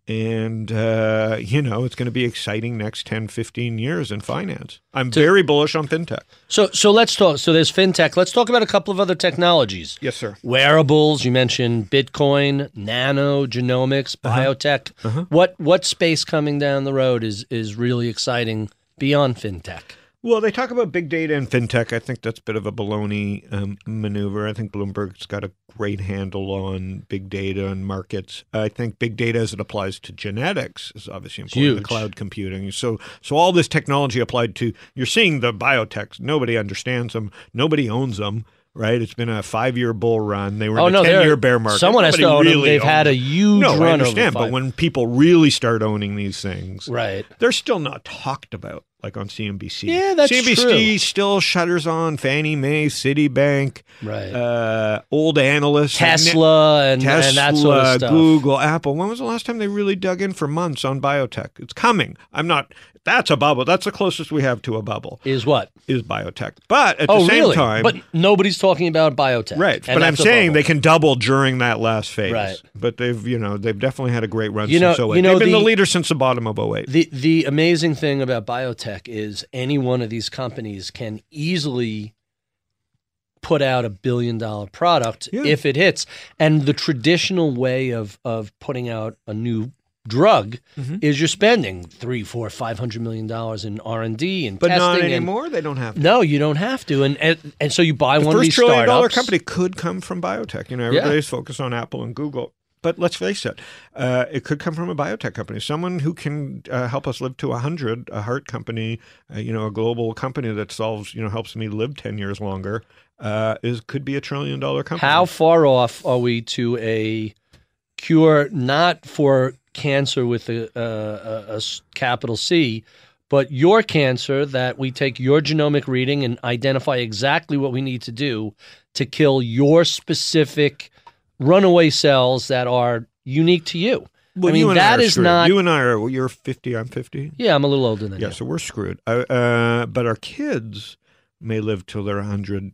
S4: and uh, you know it's going to be exciting next 10, 15 years in finance. I'm very bullish on fintech.
S3: so so let's talk. So there's fintech. Let's talk about a couple of other technologies.
S4: Yes, sir.
S3: Wearables. You mentioned Bitcoin, nano, genomics,
S4: Uh-huh.
S3: biotech. What what space coming down the road is is really exciting beyond fintech?
S4: Well, they talk about big data and fintech. I think that's a bit of a baloney um, maneuver. I think Bloomberg's got a great handle on big data and markets. I think big data, as it applies to genetics, is obviously important.
S3: Huge.
S4: The cloud computing. So, so all this technology applied to you're seeing the biotechs. Nobody understands them. Nobody owns them. Right? It's been a five-year bull run. They were
S3: Oh,
S4: in
S3: no,
S4: a
S3: they're-
S4: ten-year bear market.
S3: someone has to
S4: Nobody
S3: own
S4: really
S3: They've had a huge
S4: no,
S3: run
S4: I understand, but when people really start owning these things,
S3: Right.
S4: they're still not talked about like on CNBC.
S3: Yeah, that's
S4: CNBC
S3: true.
S4: still shutters on Fannie Mae, Citibank,
S3: Right.
S4: uh, old analysts,
S3: Tesla and,
S4: Tesla,
S3: and that sort of stuff.
S4: Google, Apple. When was the last time they really dug in for months on biotech? It's coming. I'm not. That's a bubble. That's the closest we have to a bubble
S3: Is what?
S4: is biotech. But at
S3: oh,
S4: the same
S3: really?
S4: time,
S3: but nobody's talking about biotech.
S4: Right, but I'm saying they can double during that last phase.
S3: Right.
S4: But they've, you know, they've definitely had a great run
S3: You know-
S4: since 08.
S3: you know,
S4: they've been the,
S3: the-
S4: leader since the bottom of 08.
S3: The the amazing thing about biotech is any one of these companies can easily put out a billion dollar product
S4: Yeah.
S3: if it hits. And the traditional way of of putting out a new drug
S4: Mm-hmm.
S3: is you're spending three, four, five hundred million dollars in R and D and
S4: But
S3: testing.
S4: not
S3: and-
S4: anymore. They don't have to.
S3: no, you don't have to, and and, and so you buy
S4: the
S3: one of these
S4: trillion dollar
S3: startups.
S4: company could come from biotech. You know,
S3: Yeah.
S4: everybody's focused on Apple and Google. But let's face it, uh, it could come from a biotech company, someone who can uh, help us live to 100, a heart company, uh, you know, a global company that solves, you know, helps me live 10 years longer, uh, is could be a trillion dollar company.
S3: How far off are we to a cure, not for cancer with a capital C, but your cancer that we take your genomic reading and identify exactly what we need to do to kill your specific runaway cells that are unique to you.
S4: Well,
S3: I mean,
S4: you and
S3: that
S4: I are
S3: is
S4: screwed.
S3: not.
S4: You and I are, well, you're 50, I'm 50.
S3: yeah, I'm a little older than
S4: Yeah,
S3: you.
S4: Yeah, so we're screwed. Uh, uh, but our kids may live till they're 100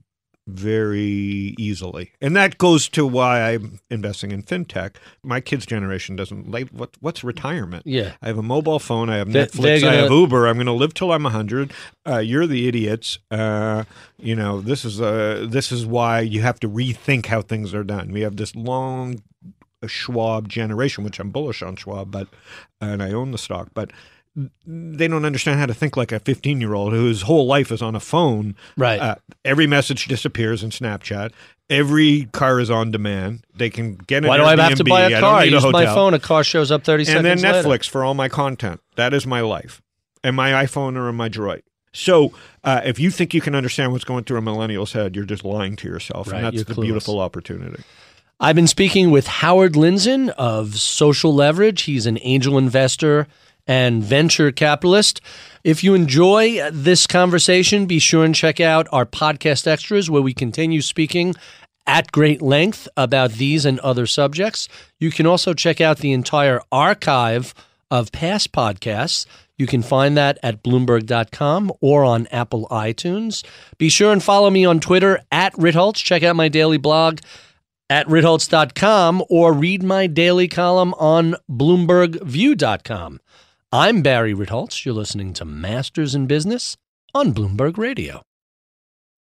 S4: very easily. And that goes to why I'm investing in fintech. My kids' generation doesn't like what what's retirement?
S3: Yeah.
S4: I have a mobile phone, I have
S3: They-
S4: Netflix,
S3: they're
S4: I have Uber. I'm going to live till I'm 100. Uh, you're the idiots. Uh, you know, this is uh, this is why you have to rethink how things are done. We have this long Schwab generation, which I'm bullish on Schwab, but and I own the stock, but they don't understand how to think like a 15 year old whose whole life is on a phone.
S3: Right.
S4: Uh, every message disappears in Snapchat. Every car is on demand. They can get
S3: Why do I have to buy a car? I
S4: a
S3: use my phone. A car shows up 30
S4: and then
S3: seconds later.
S4: Netflix for all my content. That is my life, and my iPhone or my Droid. So, uh, if you think you can understand what's going through a millennial's head, you're just lying to yourself,
S3: Right,
S4: and that's the
S3: clueless.
S4: beautiful opportunity.
S3: I've been speaking with Howard Lindzon of Social Leverage. He's an angel investor and venture capitalist. If you enjoy this conversation, be sure and check out our podcast extras where we continue speaking at great length about these and other subjects. You can also check out the entire archive of past podcasts. You can find that at Bloomberg.com or on Apple iTunes. Be sure and follow me on Twitter at Ritholtz. Check out my daily blog at ritholtz.com or read my daily column on bloombergview.com. I'm Barry Ritholtz. You're listening to Masters in Business on Bloomberg Radio.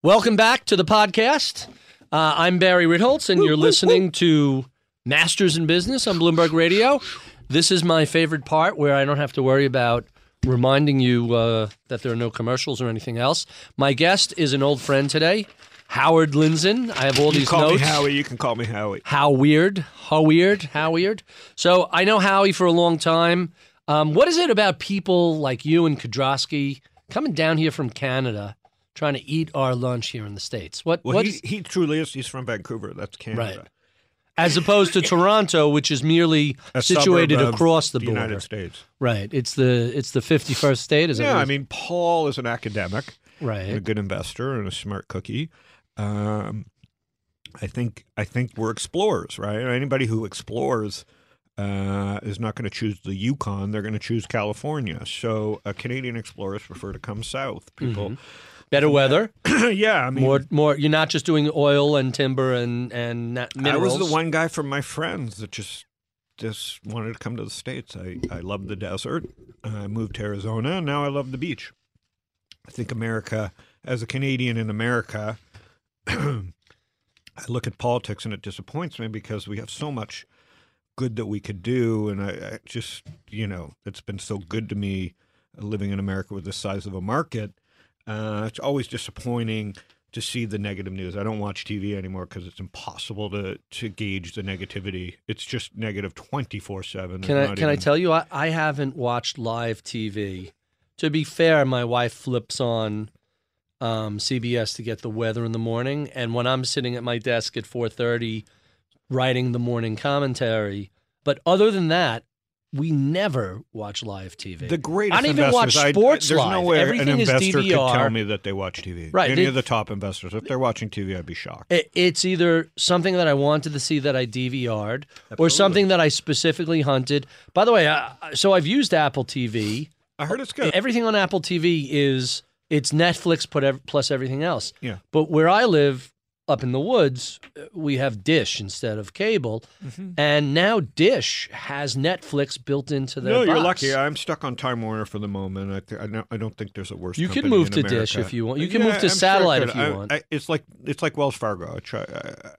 S3: Welcome back to the podcast. Uh, I'm Barry Ritholtz, and you're listening to Masters in Business on Bloomberg Radio. This is my favorite part where I don't have to worry about reminding you uh, that there are no commercials or anything else. My guest is an old friend today, Howard Lindzon. I have all
S4: You
S3: these
S4: call
S3: notes.
S4: me Howie. You can call me Howie.
S3: How weird? How weird? How weird? So I know Howie for a long time. Um, what is it about people like you and Kedrosky coming down here from Canada, trying to eat our lunch here in the states? What?
S4: Well,
S3: what
S4: he,
S3: is-
S4: he truly is. He's from Vancouver. That's Canada.
S3: Right. as opposed to Toronto, which is merely
S4: A
S3: situated across the,
S4: the
S3: border.
S4: United States.
S3: Right. It's the it's the fifty first state. Is
S4: Yeah, I mean, Paul is an academic, and a good investor, and a smart cookie. Um, I think I think we're explorers, right? Anybody who explores uh, is not going to choose the Yukon; they're going to choose California. So, uh, Canadian explorers prefer to come south. People,
S3: Better weather.
S4: yeah, I mean,
S3: More more. You're not just doing oil and timber and and na-
S4: I was the one guy from my friends that just just wanted to come to the states. I I love the desert. I moved to Arizona, and now I love the beach. I think America, as a Canadian in America, I look at politics and it disappoints me because we have so much good that we could do, and I, I just you know it's been so good to me living in America with the size of a market. Uh, it's always disappointing to see the negative news. I don't watch TV anymore because it's impossible to to gauge the negativity. It's just negative twenty four seven.
S3: Can I can I tell you I, I haven't watched live TV. To be fair, my wife flips on um, CBS to get the weather in the morning, and when I'm sitting at my desk at four thirty, writing the morning commentary. But other than that, we never watch live TV.
S4: The greatest
S3: I don't even watch
S4: investors, I-
S3: sports
S4: there's
S3: live.
S4: no way
S3: Everything
S4: an investor could tell me that they watch TV.
S3: Right,
S4: Any
S3: they-
S4: of the top investors, if they're watching TV, I'd be shocked.
S3: It- It's either something that I wanted to see that I DVR'd, or something that I specifically hunted. By the way, I, so I've used Apple TV.
S4: I heard it's good.
S3: Everything on Apple TV is it's Netflix put ev- plus everything else.
S4: Yeah.
S3: But where I live up in the woods, uh, we have Dish instead of cable,
S4: Mm-hmm.
S3: and now Dish has Netflix built into their
S4: no, you're lucky. I'm stuck on Time Warner for the moment. I, th- I, don't, I don't think there's a worse.
S3: You can move
S4: in
S3: to Dish if you want. You can
S4: Yeah,
S3: move to
S4: I'm
S3: satellite
S4: could.
S3: if you
S4: I-
S3: want.
S4: I- it's like it's like Wells Fargo. I try. I,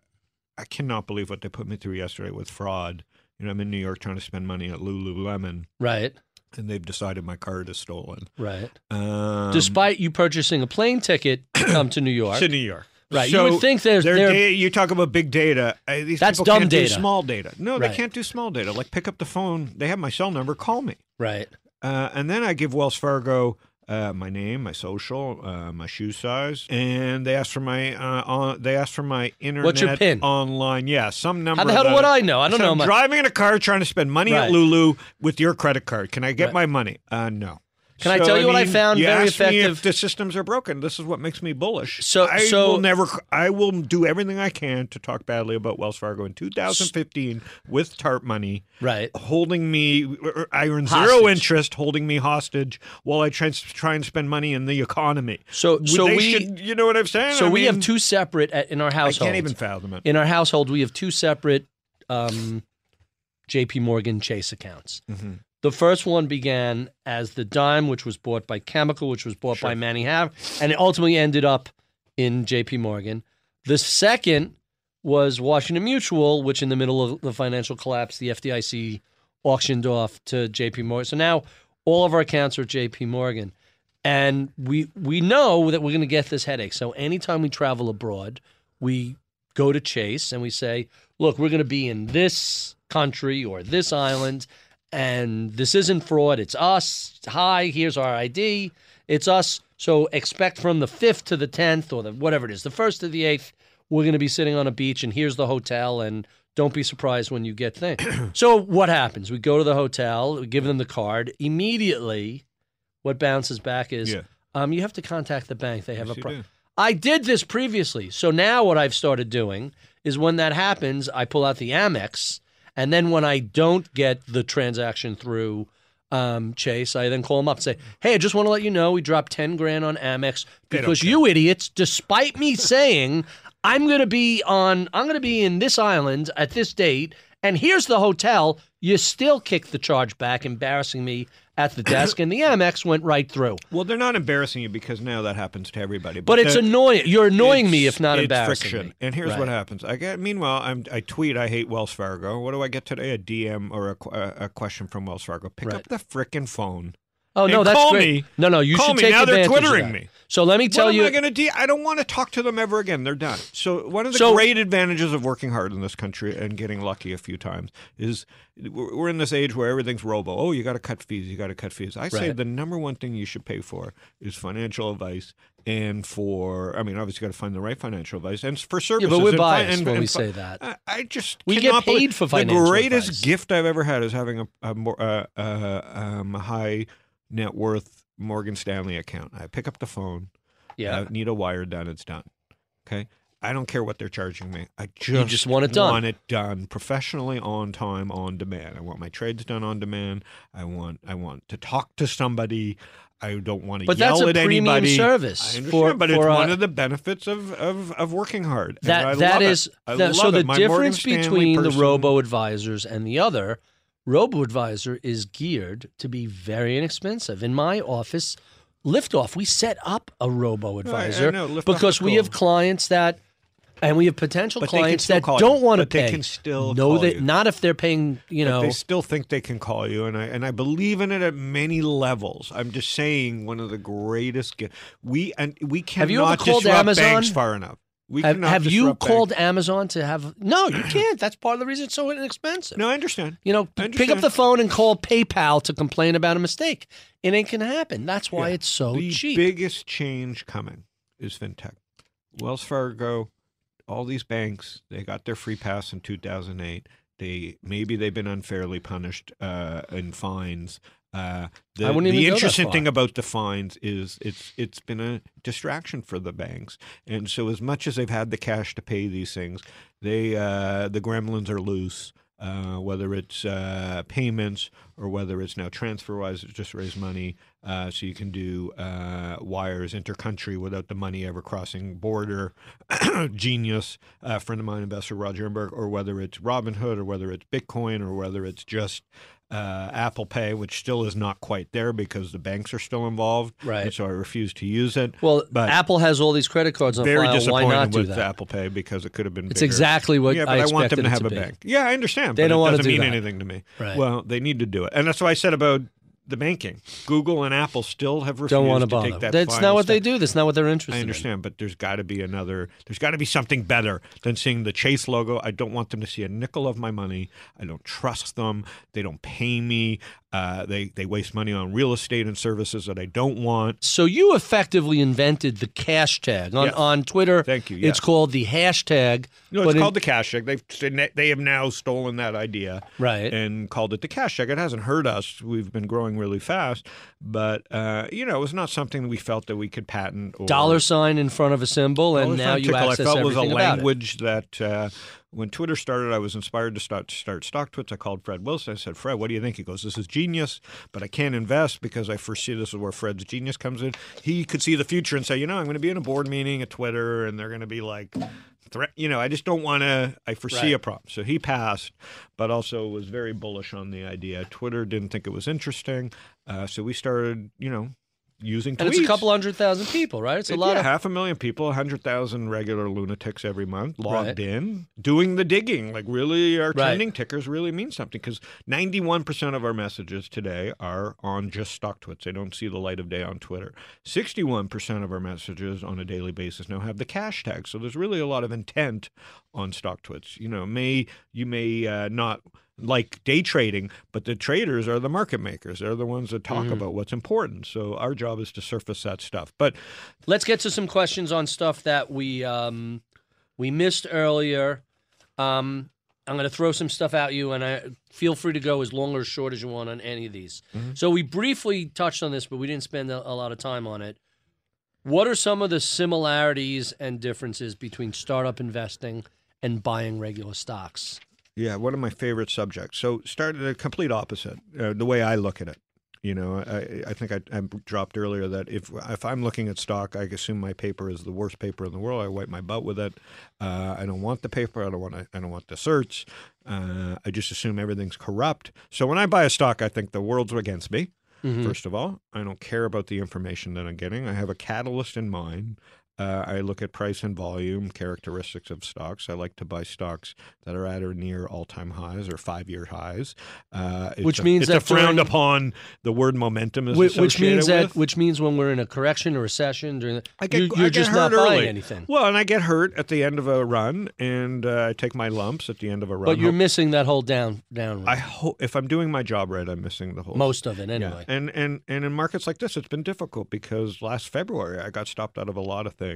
S4: I cannot believe what they put me through yesterday with fraud You know, I'm in New York trying to spend money at Lululemon,
S3: Right.
S4: and they've decided my card is stolen.
S3: Right.
S4: Um,
S3: Despite you purchasing a plane ticket to come to New York.
S4: to New York.
S3: Right, you would think there's-
S4: their you talk about big data. Uh, these
S3: That's
S4: people
S3: dumb
S4: can't
S3: data.
S4: do small data. No, they can't do small data. Like pick up the phone. They have my cell number. Call me.
S3: right.
S4: Uh, and then I give Wells Fargo uh, my name, my social, uh, my shoe size, and they ask for my uh, on, they ask for my internet
S3: What's your PIN?
S4: online. Yeah, some number.
S3: How the hell would I know? I don't
S4: So
S3: know
S4: I'm
S3: my-
S4: driving in a car trying to spend money
S3: Right.
S4: at Lulu with your credit card. Can I get
S3: Right.
S4: my money? Uh, no.
S3: Can I tell you what I found very effective?
S4: if the systems are broken. This is what makes me bullish.
S3: So-
S4: I
S3: so-
S4: will never. I will do everything I can to talk badly about Wells Fargo in 2015 with TARP money
S3: Right.
S4: holding me I earn
S3: Hostage.
S4: zero interest holding me hostage while I try, try and spend money in the economy.
S3: So- so
S4: they
S3: we-
S4: should, you know what I'm saying?
S3: So
S4: I
S3: we have two separate at- in our household.
S4: I can't even fathom it.
S3: in our household, we have two separate um, J.P. Morgan Chase accounts.
S4: Mm-hmm.
S3: The first one began as the Dime, which was bought by Chemical, which was bought by Manny Hanny, and it ultimately ended up in J.P. Morgan. The second was Washington Mutual, which in the middle of the financial collapse, the FDIC auctioned off to J.P. Morgan. So now all of our accounts are J.P. Morgan. And we we know that we're going to get this headache. So anytime we travel abroad, we go to Chase and we say, "Look, we're going to be in this country or this island, and this isn't fraud. It's us. Hi, here's our ID. It's us. So expect from the fifth to the tenth or the whatever it is, the first to the eighth, we're going to be sitting on a beach, and here's the hotel, and don't be surprised when you get things. so what happens? We go to the hotel, we give them the card. Immediately, what bounces back is,
S4: Yeah.
S3: um, you have to contact the bank. They have
S4: Yes,
S3: a problem. I did this previously. So now what I've started doing is when that happens, I pull out the Amex, and then when I don't get the transaction through um, Chase, I then call them up and say, "Hey, I just want to let you know we dropped ten grand on Amex because you idiots, despite me saying I'm going to be on, I'm going to be in this island at this date, and here's the hotel, you still kick the charge back, embarrassing me at the desk, and the Amex went right through.
S4: Well, they're not embarrassing you because now that happens to everybody.
S3: But it's annoying. You're annoying me if not
S4: it's
S3: embarrassing
S4: friction.
S3: me.
S4: And here's
S3: Right.
S4: what happens. I get. Meanwhile, I'm. I tweet. I hate Wells Fargo. What do I get today? A DM or a, a, question from Wells Fargo. Pick
S3: Right.
S4: up the frickin' phone.
S3: Oh no, that's
S4: call
S3: great.
S4: me.
S3: No, no, you
S4: Call
S3: should
S4: me.
S3: take
S4: Now they're
S3: advantage of
S4: Twittering
S3: that.
S4: me.
S3: So let me tell you.
S4: I do? I don't want to talk to them ever again. They're done. So one of the
S3: So-
S4: great advantages of working hard in this country and getting lucky a few times is we're in this age where everything's robo. Oh, you got to cut fees. You got to cut fees. I say the number one thing you should pay for is financial advice. And for, I mean, obviously, you got to find the right financial advice, and for services.
S3: but we're
S4: and
S3: biased
S4: and-
S3: when
S4: and
S3: we
S4: fi-
S3: say that.
S4: I, I just
S3: We get paid for financial
S4: The greatest
S3: advice.
S4: gift I've ever had is having a, a more uh, uh, um, a high net worth Morgan Stanley account. I pick up the phone.
S3: yeah.
S4: I need a wire done. It's done. Okay. I don't care what they're charging me. I just,
S3: just want it done.
S4: Want it done professionally, on time, on demand. I want my trades done on demand. I want. I want to talk to somebody. I don't want to
S3: But
S4: yell
S3: that's a
S4: at
S3: premium
S4: anybody.
S3: service
S4: I understand,
S3: for-
S4: but it's
S3: a-
S4: one uh, of the benefits of, of, of working hard.
S3: That that is that- so the. Difference between the robo advisors and the other robo advisor is geared to be very inexpensive. In my office, Liftoff, we set up a robo advisor
S4: know.
S3: Because we
S4: cool.
S3: have clients that and we have potential
S4: But
S3: clients that don't want to
S4: But they
S3: pay.
S4: can still
S3: no, they
S4: you.
S3: not if they're paying. You
S4: But
S3: know,
S4: they still think they can call you, and I and I believe in it at many levels. I'm just saying, one of the greatest we and we cannot
S3: Have you ever called Amazon?
S4: banks far enough. We
S3: have, have you called
S4: banks.
S3: Amazon to have? No, you can't. That's part of the reason it's so inexpensive.
S4: No, I understand.
S3: You know,
S4: I
S3: pick up the phone and call PayPal to complain about a mistake. It ain't gonna happen. That's why
S4: Yeah.
S3: it's so
S4: the
S3: cheap.
S4: biggest change coming is fintech. Wells Fargo, all these banks, they got their free pass in 2008. They maybe they've been unfairly punished uh, in fines. Uh, the
S3: I wouldn't
S4: the
S3: even go that
S4: interesting thing about the fines is it's it's been a distraction for the banks, and so as much as they've had the cash to pay these things, they uh, the gremlins are loose. Uh, whether it's uh, payments or whether it's now TransferWise, it's just raise money uh, so you can do uh, wires intercountry without the money ever crossing border. Genius, a friend of mine, investor Roger Ehrenberg, or whether it's Robinhood, or whether it's Bitcoin, or whether it's just uh, Apple Pay, which still is not quite there because the banks are still involved.
S3: Right.
S4: And so I refuse to use it.
S3: Well,
S4: but
S3: Apple has all these credit cards on
S4: very
S3: file. Why
S4: disappointed
S3: do
S4: with
S3: that?
S4: Apple Pay because it could have been.
S3: It's
S4: bigger.
S3: exactly what
S4: yeah, but
S3: I
S4: I, want them to have
S3: to
S4: a
S3: be.
S4: bank. Yeah, I understand.
S3: They
S4: but
S3: don't
S4: it
S3: wanna
S4: doesn't
S3: do
S4: mean
S3: that.
S4: anything to me.
S3: Right.
S4: Well, they need to do it, and that's what I said about the banking. Google and Apple still have refused
S3: Don't want to
S4: to take that.
S3: That's not what they do. That's not what they're interested
S4: I
S3: in.
S4: understand, but there's got to be another. There's got to be something better than seeing the Chase logo. I don't want them to see a nickel of my money. I don't trust them. They don't pay me. Uh, they they waste money on real estate and services that I don't want.
S3: So you effectively invented the cash tag on,
S4: Yes.
S3: on Twitter.
S4: Thank you,
S3: It's called the hashtag.
S4: No, it's called the cash tag. They've they have now stolen that idea,
S3: Right.
S4: and called it the cash tag. It hasn't hurt us. We've been growing really fast, but uh, you know, it was not something that we felt that we could patent. Or,
S3: dollar sign in front of a symbol, and now you
S4: tickle,
S3: access
S4: I felt was a
S3: everything about it.
S4: language that uh, when Twitter started, I was inspired to start start StockTwits. I called Fred Wilson. I said, "Fred, what do you think?" He goes, "This is genius, but I can't invest because I foresee this is where Fred's genius comes in. He could see the future and say, you know, I'm going to be in a board meeting at Twitter, and they're going to be like." Threat, you know, I just don't want to. I foresee
S3: Right.
S4: a problem. So he passed, but also was very bullish on the idea. Twitter didn't think it was interesting, uh, so we started, you know, using
S3: And it's a couple hundred thousand people, right? It's a
S4: It-
S3: lot
S4: yeah,
S3: of.
S4: half a million people, hundred thousand regular lunatics every month logged
S3: Right.
S4: in, doing the digging. Like really, our
S3: Right.
S4: trending tickers really mean something because ninety-one percent of our messages today are on just StockTwits. They don't see the light of day on Twitter. Sixty-one percent of our messages on a daily basis now have the cash tag. So there's really a lot of intent on StockTwits. You know, may you may uh, not like day trading, but the traders are the market makers. They're the ones that talk
S3: Mm-hmm.
S4: about what's important. So our job is to surface that stuff. But
S3: Let's get to some questions on stuff that we um, we missed earlier. Um, I'm going to throw some stuff at you, and I feel free to go as long or as short as you want on any of these. So we briefly touched on this, but we didn't spend a, a lot of time on it. What are some of the similarities and differences between startup investing and buying regular stocks?
S4: Yeah, one of my favorite subjects. So, started the complete opposite. Uh, the way I look at it, you know, I, I think I, I dropped earlier that if if I'm looking at stock, I assume my paper is the worst paper in the world. I wipe my butt with it. Uh, I don't want the paper. I don't want. I don't want the certs. Uh, I just assume everything's corrupt. So when I buy a stock, I think the world's against me. First of all, I don't care about the information that I'm getting. I have a catalyst in mind. Uh, I look at price and volume characteristics of stocks. I like to buy stocks that are at or near all-time highs or five-year highs. Uh,
S3: Which
S4: a-
S3: means
S4: it's
S3: that
S4: a frowned upon. The word momentum is
S3: Which, which means that
S4: with.
S3: which means when we're in a correction or recession during the,
S4: I get,
S3: you,
S4: get
S3: just
S4: hurt
S3: not buying anything.
S4: Well, and I get hurt at the end of a run, and uh, I take my lumps at the end of a run.
S3: But you're
S4: Hope-
S3: missing that whole down down. Run.
S4: I hope if I'm doing my job right, I'm missing the whole
S3: most of it anyway.
S4: Yeah. And and and in markets like this, it's been difficult because last February I got stopped out of a lot of things.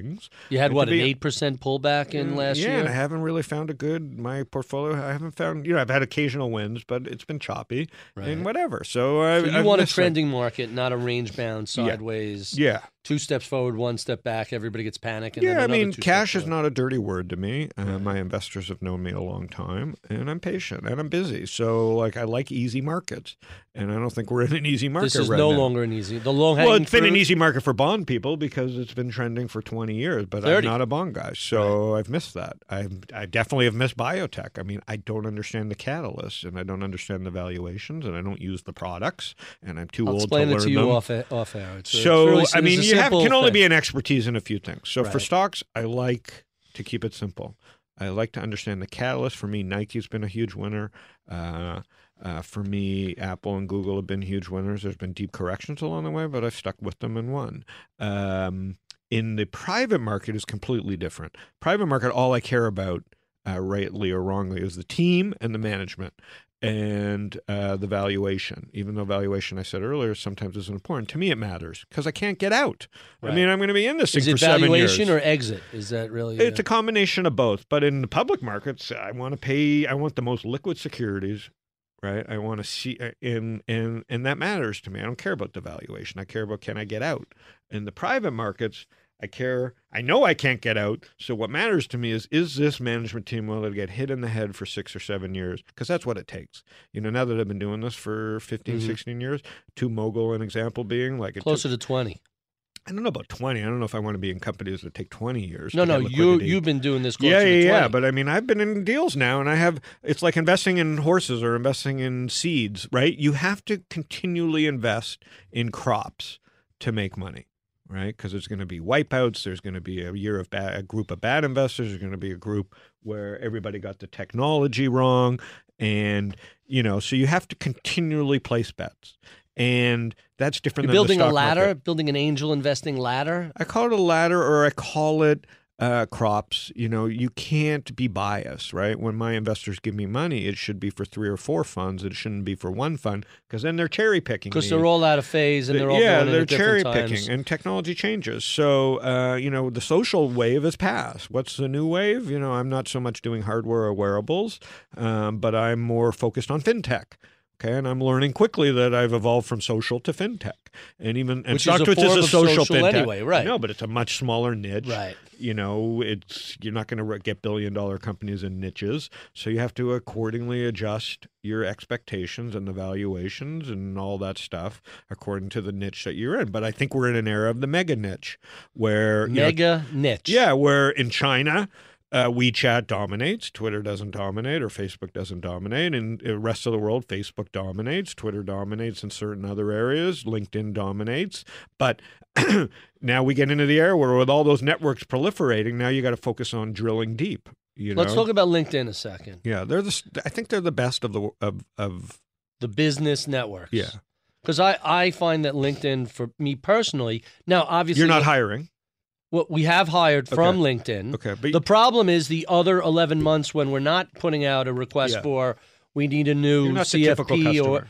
S3: You had
S4: And
S3: what an eight percent pullback in mm, last
S4: yeah,
S3: year.
S4: and I haven't really found a good my portfolio. I haven't found you know I've had occasional wins, but it's been choppy and whatever. So, I,
S3: so you
S4: I've
S3: want a
S4: it.
S3: trending market, not a range bound sideways.
S4: Yeah.
S3: Two steps forward, one step back. Everybody gets panic. And then
S4: Yeah, I mean, cash is not a dirty word to me. Uh, my investors have known me a long time, and I'm patient and I'm busy. So, like, I like easy markets, and I don't think we're in an easy market.
S3: This is
S4: right
S3: no
S4: now.
S3: longer an easy. The long
S4: Well, it's been an easy market for bond people because it's been trending for 20 years, but
S3: 30.
S4: I'm not a bond guy. So I've missed that. I I definitely have missed biotech. I mean, I don't understand the catalysts and I don't understand the valuations and I don't use the products and I'm too
S3: I'll
S4: old
S3: explain
S4: to
S3: it
S4: learn
S3: to you
S4: them.
S3: off off air. It's, it's
S4: so,
S3: really-
S4: I mean, you have can only
S3: thing.
S4: be an expertise in a few things. So for stocks, I like to keep it simple. I like to understand the catalyst. For me, Nike's been a huge winner. Uh, uh, for me, Apple and Google have been huge winners. There's been deep corrections along the way, but I've stuck with them and won. Um, in the private market is completely different. Private market, all I care about, uh, rightly or wrongly, is the team and the management and uh, the valuation. Even though valuation, I said earlier, sometimes isn't important. To me, it matters because I can't get out. I mean, I'm going to be in this
S3: Is
S4: thing
S3: it
S4: for seven
S3: valuation or exit? Is that really?
S4: It's
S3: uh,
S4: a combination of both. But in the public markets, I want to pay. I want the most liquid securities, right? I want to see, uh, and and and that matters to me. I don't care about the valuation. I care about can I get out. In the private markets, I care. I know I can't get out. So what matters to me is is this management team willing to get hit in the head for six or seven years? Because that's what it takes. You know, now that I've been doing this for 15,
S3: Mhm.
S4: 16 years, to mogul an example being like it took-
S3: closer to twenty.
S4: I don't know about 20. I don't know if I want to be in companies that take 20 years.
S3: No, no, you you've been doing this. Closer
S4: yeah, yeah, yeah. But I mean, I've been in deals now, and I have. It's like investing in horses or investing in seeds, right? You have to continually invest in crops to make money, right? Because there's going to be wipeouts. There's going to be a year of bad, a group of bad investors. There's going to be a group where everybody got the technology wrong, and you know, so you have to continually place bets, and that's different.
S3: You're building a ladder,
S4: market.
S3: building an angel investing ladder.
S4: I call it a ladder or I call it uh, crops. You know, you can't be biased, right? When my investors give me money, it should be for three or four funds. It shouldn't be for one fund because then they're cherry picking.
S3: Because they're all out of phase and they're all
S4: yeah, they're cherry picking, and technology changes. So, uh, you know, the social wave has passed. What's the new wave? You know, I'm not so much doing hardware or wearables, um, but I'm more focused on fintech. Okay, and I'm learning quickly that I've evolved from social to fintech, and even and
S3: Which is a
S4: StockTwits
S3: form
S4: is a social,
S3: social
S4: fintech
S3: anyway, right.
S4: No, but it's a much smaller niche.
S3: Right.
S4: You know, it's you're not going to get billion dollar companies in niches, so you have to accordingly adjust your expectations and the valuations and all that stuff according to the niche that you're in. But I think we're in an era of the mega niche where you know,
S3: Mega niche.
S4: yeah, where in China, uh, WeChat dominates, Twitter doesn't dominate, or Facebook doesn't dominate. In the rest of the world, Facebook dominates, Twitter dominates in certain other areas, LinkedIn dominates. But now we get into the era where, with all those networks proliferating, now you got to focus on drilling deep. You know,
S3: Let's talk about LinkedIn a second.
S4: yeah, they're the. I think they're the best of the of of
S3: The business networks.
S4: yeah.
S3: Because I, I find that LinkedIn, for me personally, now obviously
S4: You're not hiring,
S3: Well, we have hired from LinkedIn.
S4: okay, but
S3: The problem is the other 11 months when we're not putting out a request
S4: Yeah.
S3: for we need a new
S4: you're not the typical
S3: CFP or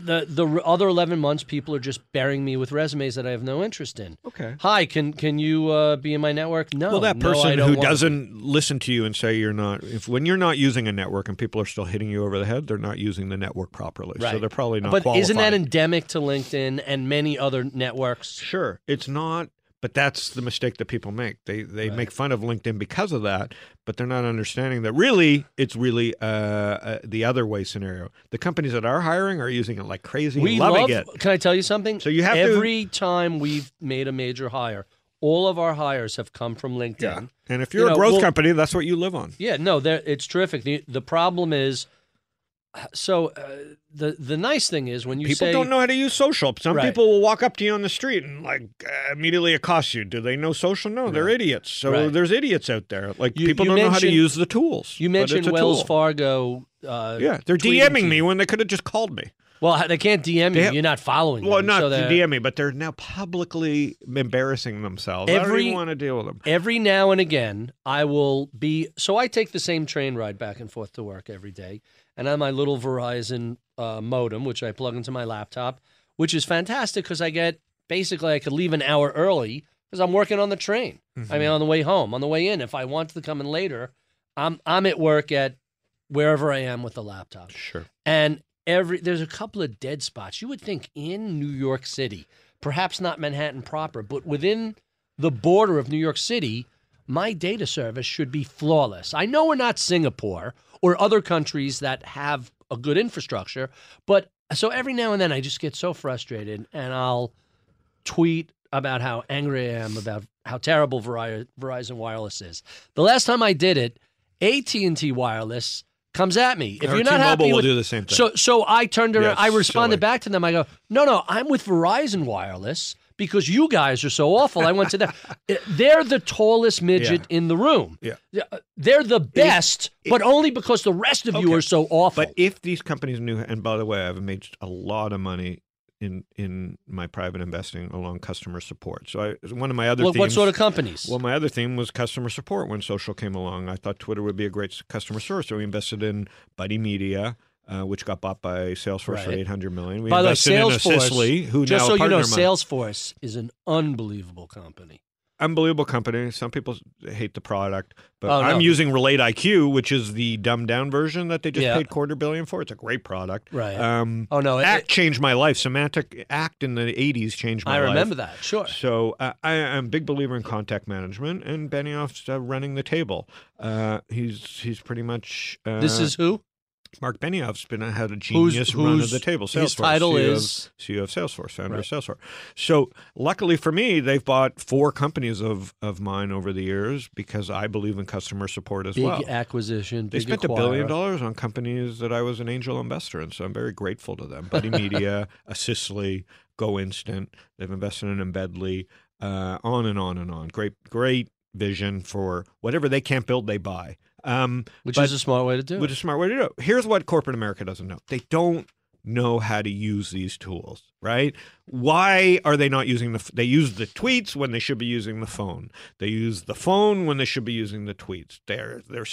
S3: the the other 11 months people are just burying me with resumes that I have no interest in.
S4: okay.
S3: Hi, can can you uh, be in my network? No.
S4: Well, that
S3: no,
S4: person
S3: don't
S4: who doesn't listen to you and say you're not, if when you're not using a network and people are still hitting you over the head, they're not using the network properly.
S3: Right.
S4: So they're probably not.
S3: But isn't that endemic to LinkedIn and many other networks?
S4: Sure, it's not. But that's the mistake that people make. They they
S3: Right.
S4: make fun of LinkedIn because of that, but they're not understanding that really it's really uh, uh, the other way scenario. The companies that are hiring are using it like crazy,
S3: We
S4: loving
S3: love.
S4: it.
S3: Can I tell you something?
S4: So you have to-
S3: every time we've made a major hire, all of our hires have come from LinkedIn.
S4: And if you're
S3: You
S4: a
S3: know,
S4: growth
S3: well-
S4: company, that's what you live on.
S3: Yeah, no, it's terrific. The, the problem is, so uh, the the nice thing is when you
S4: people
S3: say
S4: don't know how to use social. Some
S3: Right.
S4: people will walk up to you on the street and like uh, immediately accost you. Do they know social? No, they're idiots. So
S3: Right.
S4: there's idiots out there. Like
S3: You-
S4: people
S3: you
S4: don't know how to use the tools.
S3: you mentioned Wells
S4: tool.
S3: Fargo. Uh,
S4: Yeah, they're DMing me when they could have just called me.
S3: Well, they can't DM you.
S4: They have-
S3: You're not following.
S4: Well,
S3: them,
S4: not
S3: so
S4: to DM me, but they're now publicly embarrassing themselves. I
S3: Every-
S4: even want to deal with them.
S3: Every now and again, I will be. So I take the same train ride back and forth to work every day, and on my little Verizon uh, modem, which I plug into my laptop, which is fantastic because I get basically I could leave an hour early because I'm working on the train. I mean, on the way home, on the way in. If I want to come in later, I'm I'm at work at wherever I am with the laptop.
S4: Sure.
S3: And every there's a couple of dead spots. You would think in New York City, perhaps not Manhattan proper, but within the border of New York City, my data service should be flawless. I know we're not Singapore or other countries that have a good infrastructure, but so every now and then I just get so frustrated and I'll tweet about how angry I am about how terrible Veri- Verizon Wireless is. The last time I did it, AT&T Wireless comes at me. If
S4: Or
S3: you're not
S4: T-Mobile
S3: happy
S4: will
S3: with
S4: do the same thing.
S3: So so I turned around
S4: Yes,
S3: I responded
S4: silly.
S3: back to them. I go, "No, no, I'm with Verizon Wireless because you guys are so awful." I went to them. They're the tallest midget in the room.
S4: Yeah.
S3: uh, They're the best, but only because the rest of you are so awful.
S4: But if these companies knew, and by the way, I've made a lot of money in in my private investing along customer support. So I, one of my other
S3: what,
S4: themes,
S3: what sort of companies?
S4: Well, my other theme was customer support. When social came along, I thought Twitter would be a great customer service. So we invested in Buddy Media, uh, which got bought by Salesforce for eight hundred million. We
S3: By the way,
S4: in
S3: Salesforce,
S4: Assistly, who
S3: just so you know,
S4: partner of mine.
S3: Salesforce is an unbelievable company.
S4: unbelievable company. Some people hate the product, but
S3: Oh, no.
S4: I'm using Relate IQ, which is the dumbed down version that they just
S3: Yeah.
S4: paid quarter billion for. It's a great product.
S3: Right.
S4: Um,
S3: Oh no, it-
S4: Act changed my life. Symantec Act in the 80s changed my
S3: I
S4: life.
S3: remember that. Sure.
S4: So uh, I, I'm a big believer in contact management, and Benioff's uh, running the table. Uh, he's he's pretty much uh,
S3: This is who?
S4: Mark Benioff's been had a genius run
S3: who's-
S4: of the table. Salesforce, his
S3: title
S4: CEO of-
S3: is-
S4: CEO of Salesforce, founder of Salesforce. So luckily for me, they've bought four companies of of mine over the years because I believe in customer support as
S3: Big
S4: well.
S3: acquisition.
S4: They
S3: big
S4: spent a billion dollars on companies that I was an angel investor in, so I'm very grateful to them. Buddy Media, Assistly, Go Instant. They've invested in Embedly, uh, on and on and on. Great, great vision for whatever they can't build, they buy. Um,
S3: which is a smart way to do
S4: which
S3: it.
S4: is a smart way to do it. Here's what corporate America doesn't know: they don't know how to use these tools. Right? Why are they not using the? They use the tweets when they should be using the phone. They use the phone when they should be using the tweets. They're they're,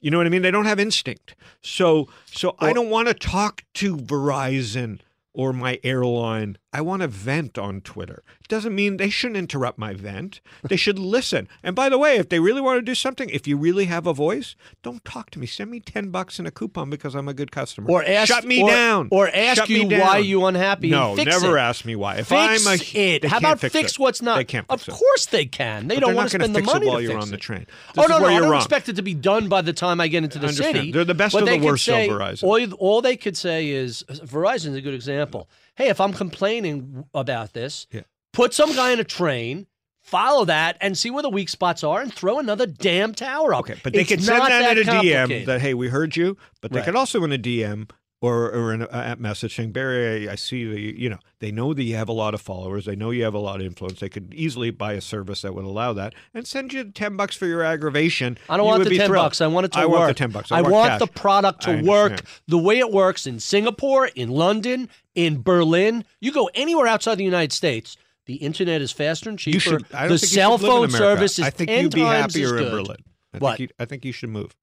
S4: you know what I mean? They don't have instinct. So so I don't want to talk to Verizon or my airline. I want to vent on Twitter. Doesn't mean they shouldn't interrupt my vent. They should listen. And by the way, if they really want to do something, if you really have a voice, don't talk to me. Send me 10 bucks in a coupon because I'm a good customer.
S3: Or ask
S4: Shut me
S3: or-
S4: down.
S3: or ask
S4: Shut
S3: you
S4: me
S3: why you unhappy
S4: No, never
S3: it.
S4: ask me why. If
S3: Fix
S4: I'm a
S3: it. How about
S4: fix,
S3: fix what's not?
S4: They can't fix
S3: of
S4: it.
S3: course they can. They
S4: But
S3: don't want to spend the
S4: fix it
S3: money
S4: while you're on the train.
S3: oh
S4: This
S3: no, no,
S4: where
S3: I
S4: you're
S3: don't
S4: wrong.
S3: expect it to be done by the time I get into the city.
S4: They're the best of the worst
S3: say,
S4: Verizon.
S3: All, all they could say is Verizon's a good example. Hey, if I'm complaining about this,
S4: Yeah.
S3: Put some guy in a train. Follow that and see where the weak spots are, and throw another damn tower up.
S4: Okay, but they
S3: It's
S4: could send that in a DM that hey, we heard you. But they
S3: Right.
S4: could also in a DM or or in a app message saying Barry, I, I see that you, you know they know that you have a lot of followers. They know you have a lot of influence. They could easily buy a service that would allow that and send you ten bucks for your aggravation.
S3: I don't
S4: You
S3: want the ten
S4: thrilled.
S3: bucks. I want it to
S4: I
S3: work.
S4: want the ten bucks. I,
S3: I
S4: want,
S3: want
S4: cash.
S3: the product to work the way it works in Singapore, in London, in Berlin. You go anywhere outside the United States, the internet is faster and cheaper.
S4: Should.
S3: The cell
S4: you should live in
S3: phone service is
S4: I think
S3: 10
S4: you'd be
S3: times
S4: happier in. Berlin. I
S3: What?
S4: Think you, I think you should move.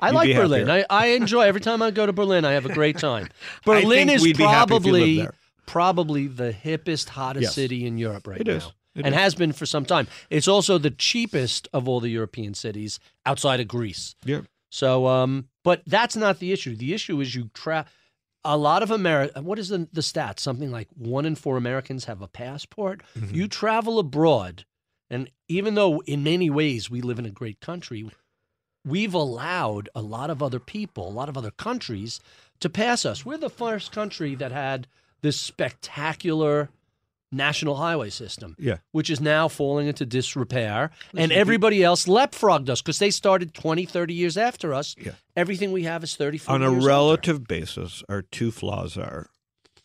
S3: I
S4: You'd
S3: like Berlin. I. I enjoy every time I go to Berlin. I have a great time. Berlin is
S4: we'd be happy if you lived
S3: probably probably the hippest, hottest
S4: Yes.
S3: city in Europe right
S4: It
S3: now.
S4: is. It
S3: and
S4: is.
S3: has been for some time. It's also the cheapest of all the European cities outside of Greece.
S4: Yeah.
S3: So, um, but that's not the issue. The issue is you tra A lot of America. What is the the stats? Something like one in four Americans have a passport.
S4: Mm-hmm.
S3: You travel abroad, and even though in many ways we live in a great country, we've allowed a lot of other people, a lot of other countries, to pass us. We're the first country that had this spectacular national highway system
S4: Yeah.
S3: which is now falling into disrepair. and everybody else leapfrogged us because they started 20, 30 years after us.
S4: Yeah.
S3: Everything we have is 30, 40
S4: On a relative basis, our two flaws are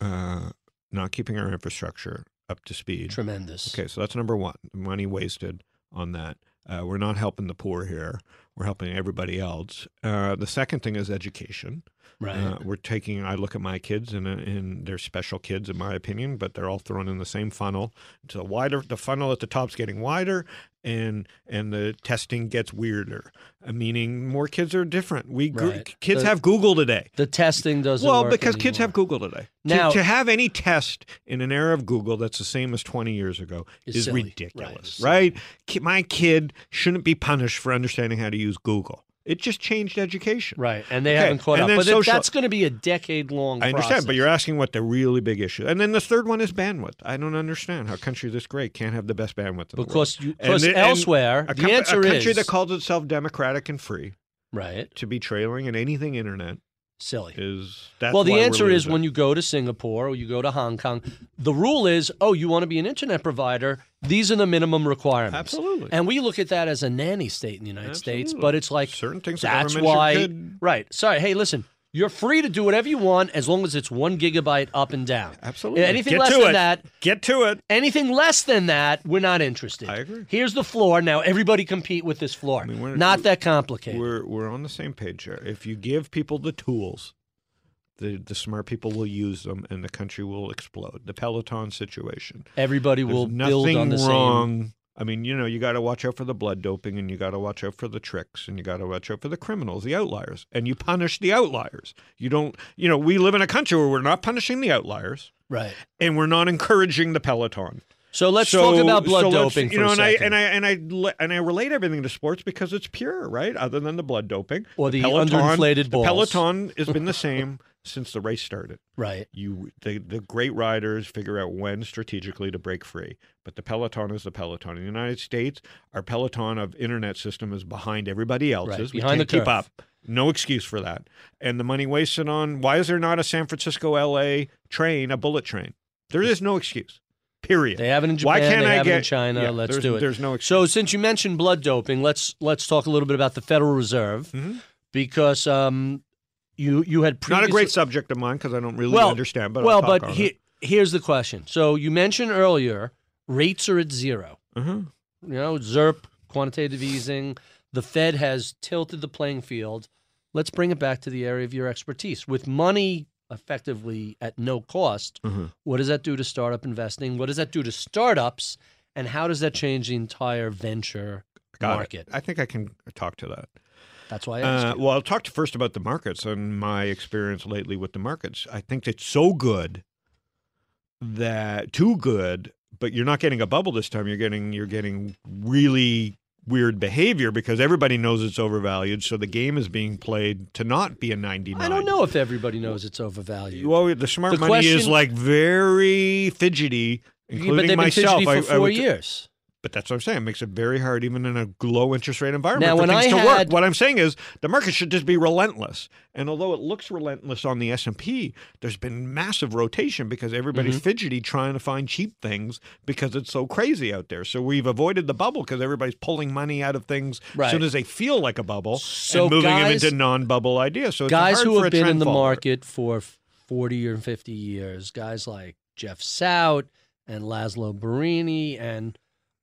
S4: uh, not keeping our infrastructure up to speed.
S3: Tremendous.
S4: Okay, so that's number one. Money wasted on that. Uh, we're not helping the poor here. We're helping everybody else. Uh, the second thing is education.
S3: Right.
S4: Uh, we're taking. I look at my kids, and, uh, and they're special kids in my opinion, but they're all thrown in the same funnel. So the wider the funnel at the top's getting wider, and and the testing gets weirder. Uh, meaning more kids are different. We
S3: Right.
S4: kids
S3: The-
S4: have Google today.
S3: the testing doesn't
S4: Well, because kids have Google today.
S3: Now-
S4: to, to have any test in an era of Google that's the same as 20 years ago
S3: Is
S4: is,
S3: silly.
S4: ridiculous,
S3: Right,
S4: right? My kid shouldn't be punished for understanding how to use Google. It just changed education.
S3: Right. And they
S4: Okay,
S3: haven't caught
S4: and
S3: up. But
S4: social-
S3: that's going to be a decade long
S4: I understand, but you're asking what the really big issue. And then the third one is bandwidth. I don't understand how a country this great can't have the best bandwidth in
S3: Because
S4: the
S3: you-
S4: world.
S3: because
S4: And-
S3: elsewhere, the
S4: com-
S3: answer is.
S4: a country
S3: is-
S4: that calls itself democratic and free
S3: Right.
S4: to be trailing in anything internet
S3: Silly.
S4: is
S3: well, the answer is when you go to Singapore or you go to Hong Kong, the rule is, oh, you want to be an internet provider? These are the minimum requirements.
S4: Absolutely.
S3: And we look at that as a nanny state in the United States, but it's like
S4: Certain things
S3: That's why, right? Sorry. Hey, listen. You're free to do whatever you want as long as it's one gigabyte up and down.
S4: Absolutely.
S3: Anything
S4: Get
S3: less
S4: to
S3: than
S4: it.
S3: that,
S4: Get to it.
S3: anything less than that, we're not interested.
S4: I agree.
S3: Here's the floor. Now everybody compete with this floor.
S4: mean, we're-
S3: not that complicated.
S4: We're we're on the same page here. If you give people the tools, the the smart people will use them, and the country will explode. The Peloton situation.
S3: Everybody
S4: There's
S3: will build on the same.
S4: I mean, you know, you got to watch out for the blood doping, and you got to watch out for the tricks, and you got to watch out for the criminals, the outliers, and you punish the outliers. You don't, you know, we live in a country where we're not punishing the outliers,
S3: Right.
S4: and we're not encouraging the Peloton.
S3: So let's
S4: So-
S3: talk about blood
S4: so
S3: doping
S4: You know, and I and I and I and I relate everything to sports because it's pure, right? Other than the blood doping
S3: Or the
S4: Peloton-
S3: underinflated
S4: the. Peloton has been the same since the race started.
S3: Right.
S4: You the the great riders figure out when strategically to break free. But the peloton is the peloton. In the United States, our peloton of internet system is behind everybody else's. We
S3: behind
S4: can't
S3: the
S4: keep
S3: curve.
S4: up. No excuse for that. And the money wasted on why is there not a San Francisco LA train, a bullet train? There is no excuse. Period.
S3: They have it in Japan.
S4: Why can't
S3: they
S4: I get
S3: it in China.
S4: Yeah,
S3: let's do it.
S4: There's no excuse.
S3: So since you mentioned blood doping, let's let's talk a little bit about the Federal Reserve
S4: Mhm.
S3: because um, you you had
S4: Not a great subject of mine because I don't really
S3: well
S4: understand. But
S3: well, but he, here's the question. So you mentioned earlier rates are at zero.
S4: it. Uh-huh.
S3: You know, ZERP, quantitative easing. The Fed has tilted the playing field. Let's bring it back to the area of your expertise. With money effectively at no cost,
S4: Mhm.
S3: what does that do to startup investing? What does that do to startups? And how does that change the entire venture
S4: Got it.
S3: market?
S4: I think I can talk to that.
S3: That's why I asked
S4: Uh, well, I'll talk to first about the markets and my experience lately with the markets. I think it's so good that too good, but you're not getting a bubble this time. You're getting you're getting really weird behavior because everybody knows it's overvalued. So the game is being played to not be a 99.
S3: I don't know if everybody knows it's overvalued.
S4: Well, the smart
S3: The
S4: money is like very fidgety,
S3: Yeah,
S4: including
S3: but they've been
S4: myself.
S3: fidgety for
S4: I- I
S3: four
S4: would-
S3: years.
S4: But that's what I'm saying. It makes it very hard, even in a low interest rate environment,
S3: Now,
S4: for
S3: when
S4: things
S3: I
S4: to
S3: had-
S4: work. What I'm saying is the market should just be relentless. And although it looks relentless on the S and P, there's been massive rotation because everybody's
S3: Mm-hmm.
S4: fidgety trying to find cheap things because it's so crazy out there. So we've avoided the bubble because everybody's pulling money out of things as
S3: Right.
S4: soon as they feel like a bubble
S3: So
S4: and moving
S3: guys-
S4: them into non-bubble ideas. So it's
S3: guys who have been in the
S4: follower.
S3: market for 40 or 50 years, guys like Jeff Saut and Laszlo Birinyi and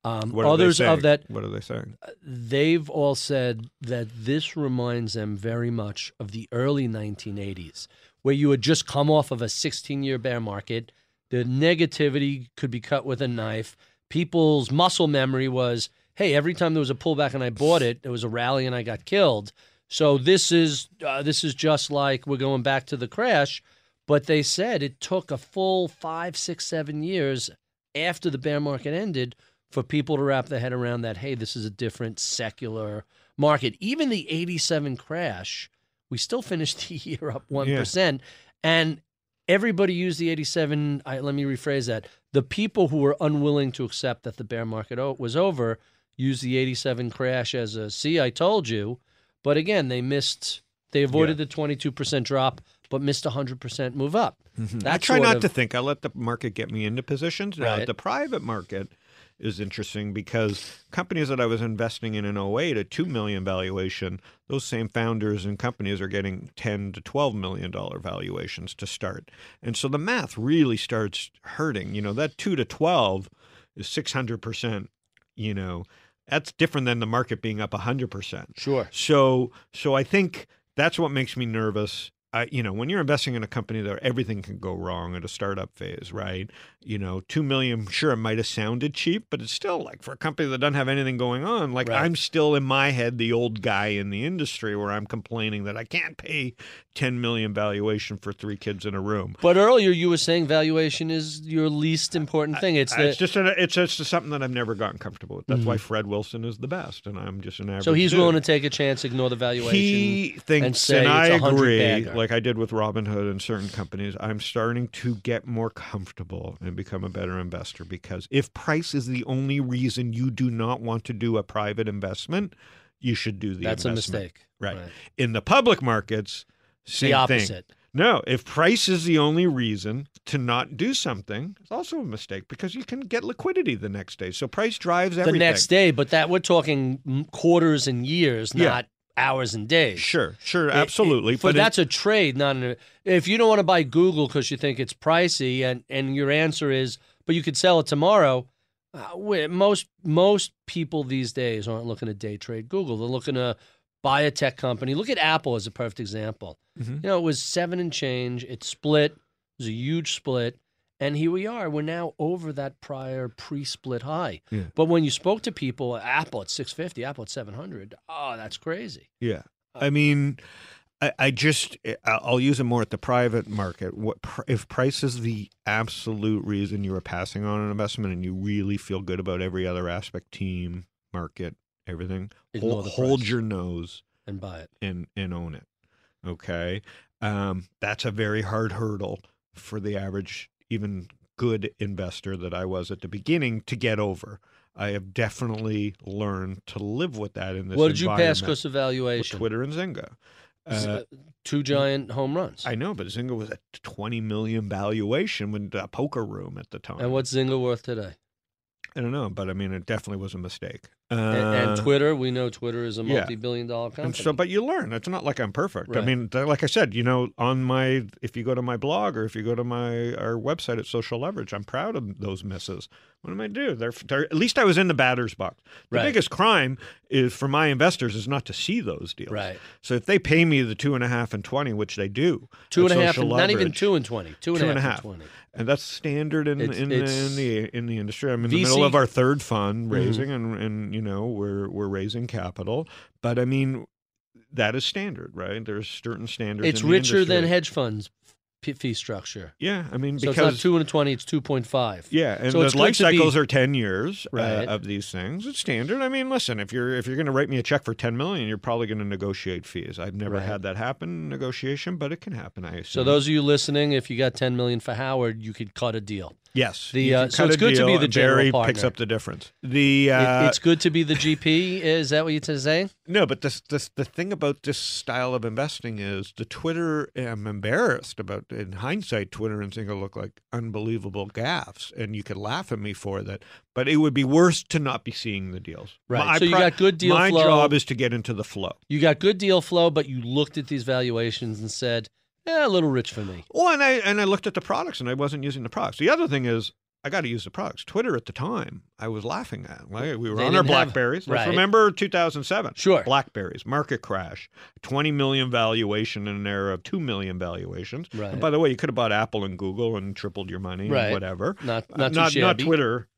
S3: um,
S4: What are
S3: others of that,
S4: What are they saying?
S3: they've all said that this reminds them very much of the early 1980s, where you had just come off of a 16 year bear market. The negativity could be cut with a knife. People's muscle memory was, hey, every time there was a pullback and I bought it, there was a rally and I got killed. So this is uh, this is just like we're going back to the crash. But they said it took a full five, six, seven years after the bear market ended for people to wrap their head around that, hey, this is a different secular market. Even the 87 crash, we still finished the year up 1%. And everybody used the 87. I, let me rephrase that. The people who were unwilling to accept that the bear market o- was over used the 87 crash as a, see, I told you. But again, they missed, they avoided the 22% drop, but missed 100% move up.
S4: Mm-hmm.
S3: I
S4: try not
S3: of-
S4: to think. I let the market get me into positions. Now,
S3: Right.
S4: the private market is interesting because companies that I was investing in in 08 at 2 million valuation, those same founders and companies are getting 10 to 12 million dollar valuations to start. And so the math really starts hurting. You know, that 2 to 12 is 600%, you know. That's different than the market being up 100%.
S3: Sure.
S4: So so I think that's what makes me nervous. I, you know, when you're investing in a company that everything can go wrong at a startup phase, right? You know, two million, sure, it might have sounded cheap, but it's still like for a company that doesn't have anything going on. Like
S3: Right.
S4: I'm still in my head the old guy in the industry where I'm complaining that I can't pay 10 million valuation for three kids in a room.
S3: But earlier you were saying valuation is your least important thing. It's
S4: I-
S3: the,
S4: it's just a, it's just something that I've never gotten comfortable with. That's why Fred Wilson is the best, and I'm just an average.
S3: Mm-hmm. so he's
S4: dude.
S3: willing to take a chance, ignore the valuation.
S4: He thinks,
S3: and say
S4: and I
S3: it's a hundred
S4: agree,
S3: bagger.
S4: like I did with Robinhood and certain companies. I'm starting to get more comfortable and become a better investor because if price is the only reason you do not want to do a private investment, you should do the investment.
S3: That's a mistake.
S4: Right. In the public markets, same
S3: the
S4: thing.
S3: opposite.
S4: No, if price is the only reason to not do something, it's also a mistake because you can get liquidity the next day. So price drives everything.
S3: The next day, but that we're talking quarters and years,
S4: Yeah.
S3: not hours and days.
S4: Sure, sure, absolutely.
S3: It, but
S4: it-
S3: that's a trade, not an. If you don't want to buy Google because you think it's pricey, and and your answer is, but you could sell it tomorrow. Uh, most most people these days aren't looking to day trade Google. They're looking to buy a tech company. Look at Apple as a perfect example.
S4: Mhm.
S3: You know, it was seven and change. It split. It was a huge split. And here we are. We're now over that prior pre-split high.
S4: Yeah.
S3: But when you spoke to people, Apple at 650, Apple at 700, oh, that's crazy.
S4: Yeah. I mean, I, I just I'll use it more at the private market. What if price is the absolute reason you are passing on an investment and you really feel good about every other aspect, team, market, everything, hold, hold your nose
S3: And buy it.
S4: and and own it. Okay. Um, that's a very hard hurdle for the average, even good investor that I was at the beginning to get over. I have definitely learned to live with that in this.
S3: What did you pass
S4: environment
S3: because of
S4: with
S3: valuation?
S4: Twitter and Zynga? Uh,
S3: Two giant home runs.
S4: I know, but Zynga was at 20 million valuation when a poker room at the time.
S3: and what's Zynga worth today?
S4: I don't know, but I mean, it definitely was a mistake. Uh,
S3: and, and Twitter, we know Twitter is a multi-billion-dollar company.
S4: And so, but you learn. It's not like I'm perfect. I mean, like I said, you know, on my if you go to my blog or if you go to my our website at Social Leverage, I'm proud of those misses. What am I do? They're, they're at least I was in the batter's box. The
S3: Right.
S4: biggest crime is for my investors is not to see those deals.
S3: Right.
S4: So if they pay me the two and a half and twenty, which they do,
S3: two and a half, and not even two and twenty. And
S4: two and a
S3: half
S4: half.
S3: and twenty.
S4: and that's standard in
S3: It's-
S4: in, the,
S3: it's-
S4: in the in the industry. I'm in the middle of our third fund
S3: Mm-hmm.
S4: raising, and and you know we're we're raising capital, but I mean that is standard, right? There's certain standards.
S3: It's richer than hedge funds fee structure.
S4: Yeah, I mean
S3: So
S4: because
S3: it's not two and twenty; it's two point five.
S4: yeah, and
S3: So it's
S4: the life
S3: to be-
S4: cycles are ten years uh, of these things. It's standard. I mean, listen, if you're if you're going to write me a check for ten million, you're probably going to negotiate fees. I've never
S3: Right.
S4: had that happen in negotiation, but it can happen. I assume.
S3: So those of you listening, if you got ten million for Howard, you could cut a deal.
S4: Yes,
S3: the, uh, so it's good to be
S4: deal
S3: the
S4: and
S3: general
S4: Barry
S3: partner.
S4: picks up the difference. The
S3: It-
S4: uh,
S3: it's good to be the GP. Is that what you're saying?
S4: No, but this, this the thing about this style of investing is the Twitter. I'm embarrassed about. In hindsight, Twitter and Zynga look like unbelievable gaffes, and you could laugh at me for that. But it would be worse to not be seeing the deals.
S3: Right.
S4: My
S3: So you
S4: pri-
S3: got good deal
S4: My
S3: flow.
S4: job is to get into the flow.
S3: You got good deal flow, but you looked at these valuations and said, "Eh, a little rich for me."
S4: Well, and I and I looked at the products, and I wasn't using the products. The other thing is. I got to use the products. Twitter at the time, I was laughing at. Like, we were
S3: They
S4: on our
S3: didn't have-
S4: Blackberries.
S3: Right.
S4: remember 2007.
S3: Sure.
S4: Blackberries, market crash, 20 million valuation in an era of 2 million valuations.
S3: Right.
S4: And by the way, you could have bought Apple and Google and tripled your money
S3: Right.
S4: and whatever.
S3: Not
S4: Uh,
S3: not too
S4: not, not Twitter